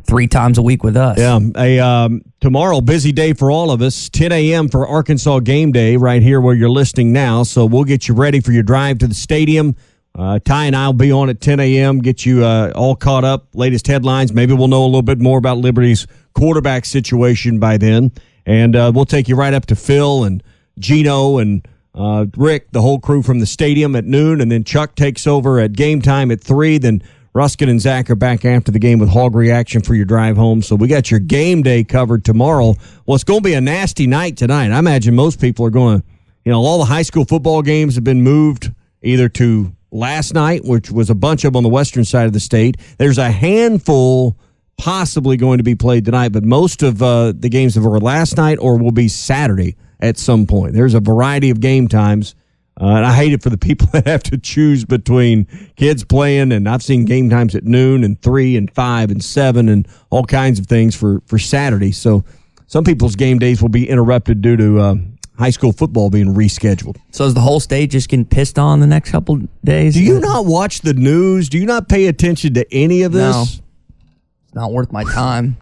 three times a week with us. Yeah, a um, tomorrow busy day for all of us. 10 a.m. for Arkansas game day right here where you're listening now. So we'll get you ready for your drive to the stadium. Uh, Ty and I'll be on at 10 a.m. Get you uh, all caught up. Latest headlines. Maybe we'll know a little bit more about Liberty's quarterback situation by then, and uh, we'll take you right up to Phil and Gino and. Uh, Rick, the whole crew from the stadium at noon, and then Chuck takes over at game time at three. Then Ruskin and Zach are back after the game with hog reaction for your drive home. So we got your game day covered tomorrow. Well, it's going to be a nasty night tonight. I imagine most people are going to, you know, all the high school football games have been moved either to last night, which was a bunch of them on the western side of the state. There's a handful possibly going to be played tonight, but most of uh, the games have were last night or will be Saturday at some point. There's a variety of game times. Uh, and I hate it for the people that have to choose between kids playing, and I've seen game times at noon and three and five and seven and all kinds of things for for Saturday. So some people's game days will be interrupted due to uh, high school football being rescheduled. So is the whole state just getting pissed on the next couple days? Do you not watch the news? Do you not pay attention to any of this? No. It's not worth my time.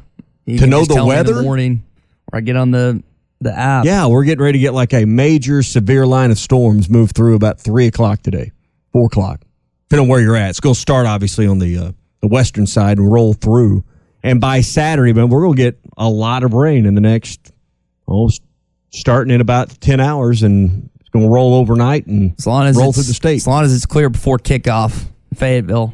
You To know just the on me in weather? Yeah, we're getting ready to get like a major severe line of storms move through about three o'clock today, four o'clock, depending on where you're at. It's going to start obviously on the uh, the western side and roll through, and by Saturday, man, we're going to get a lot of rain in the next, oh, s- starting in about ten hours, and it's going to roll overnight and As long as roll through the state. As long as it's clear before kickoff, Fayetteville.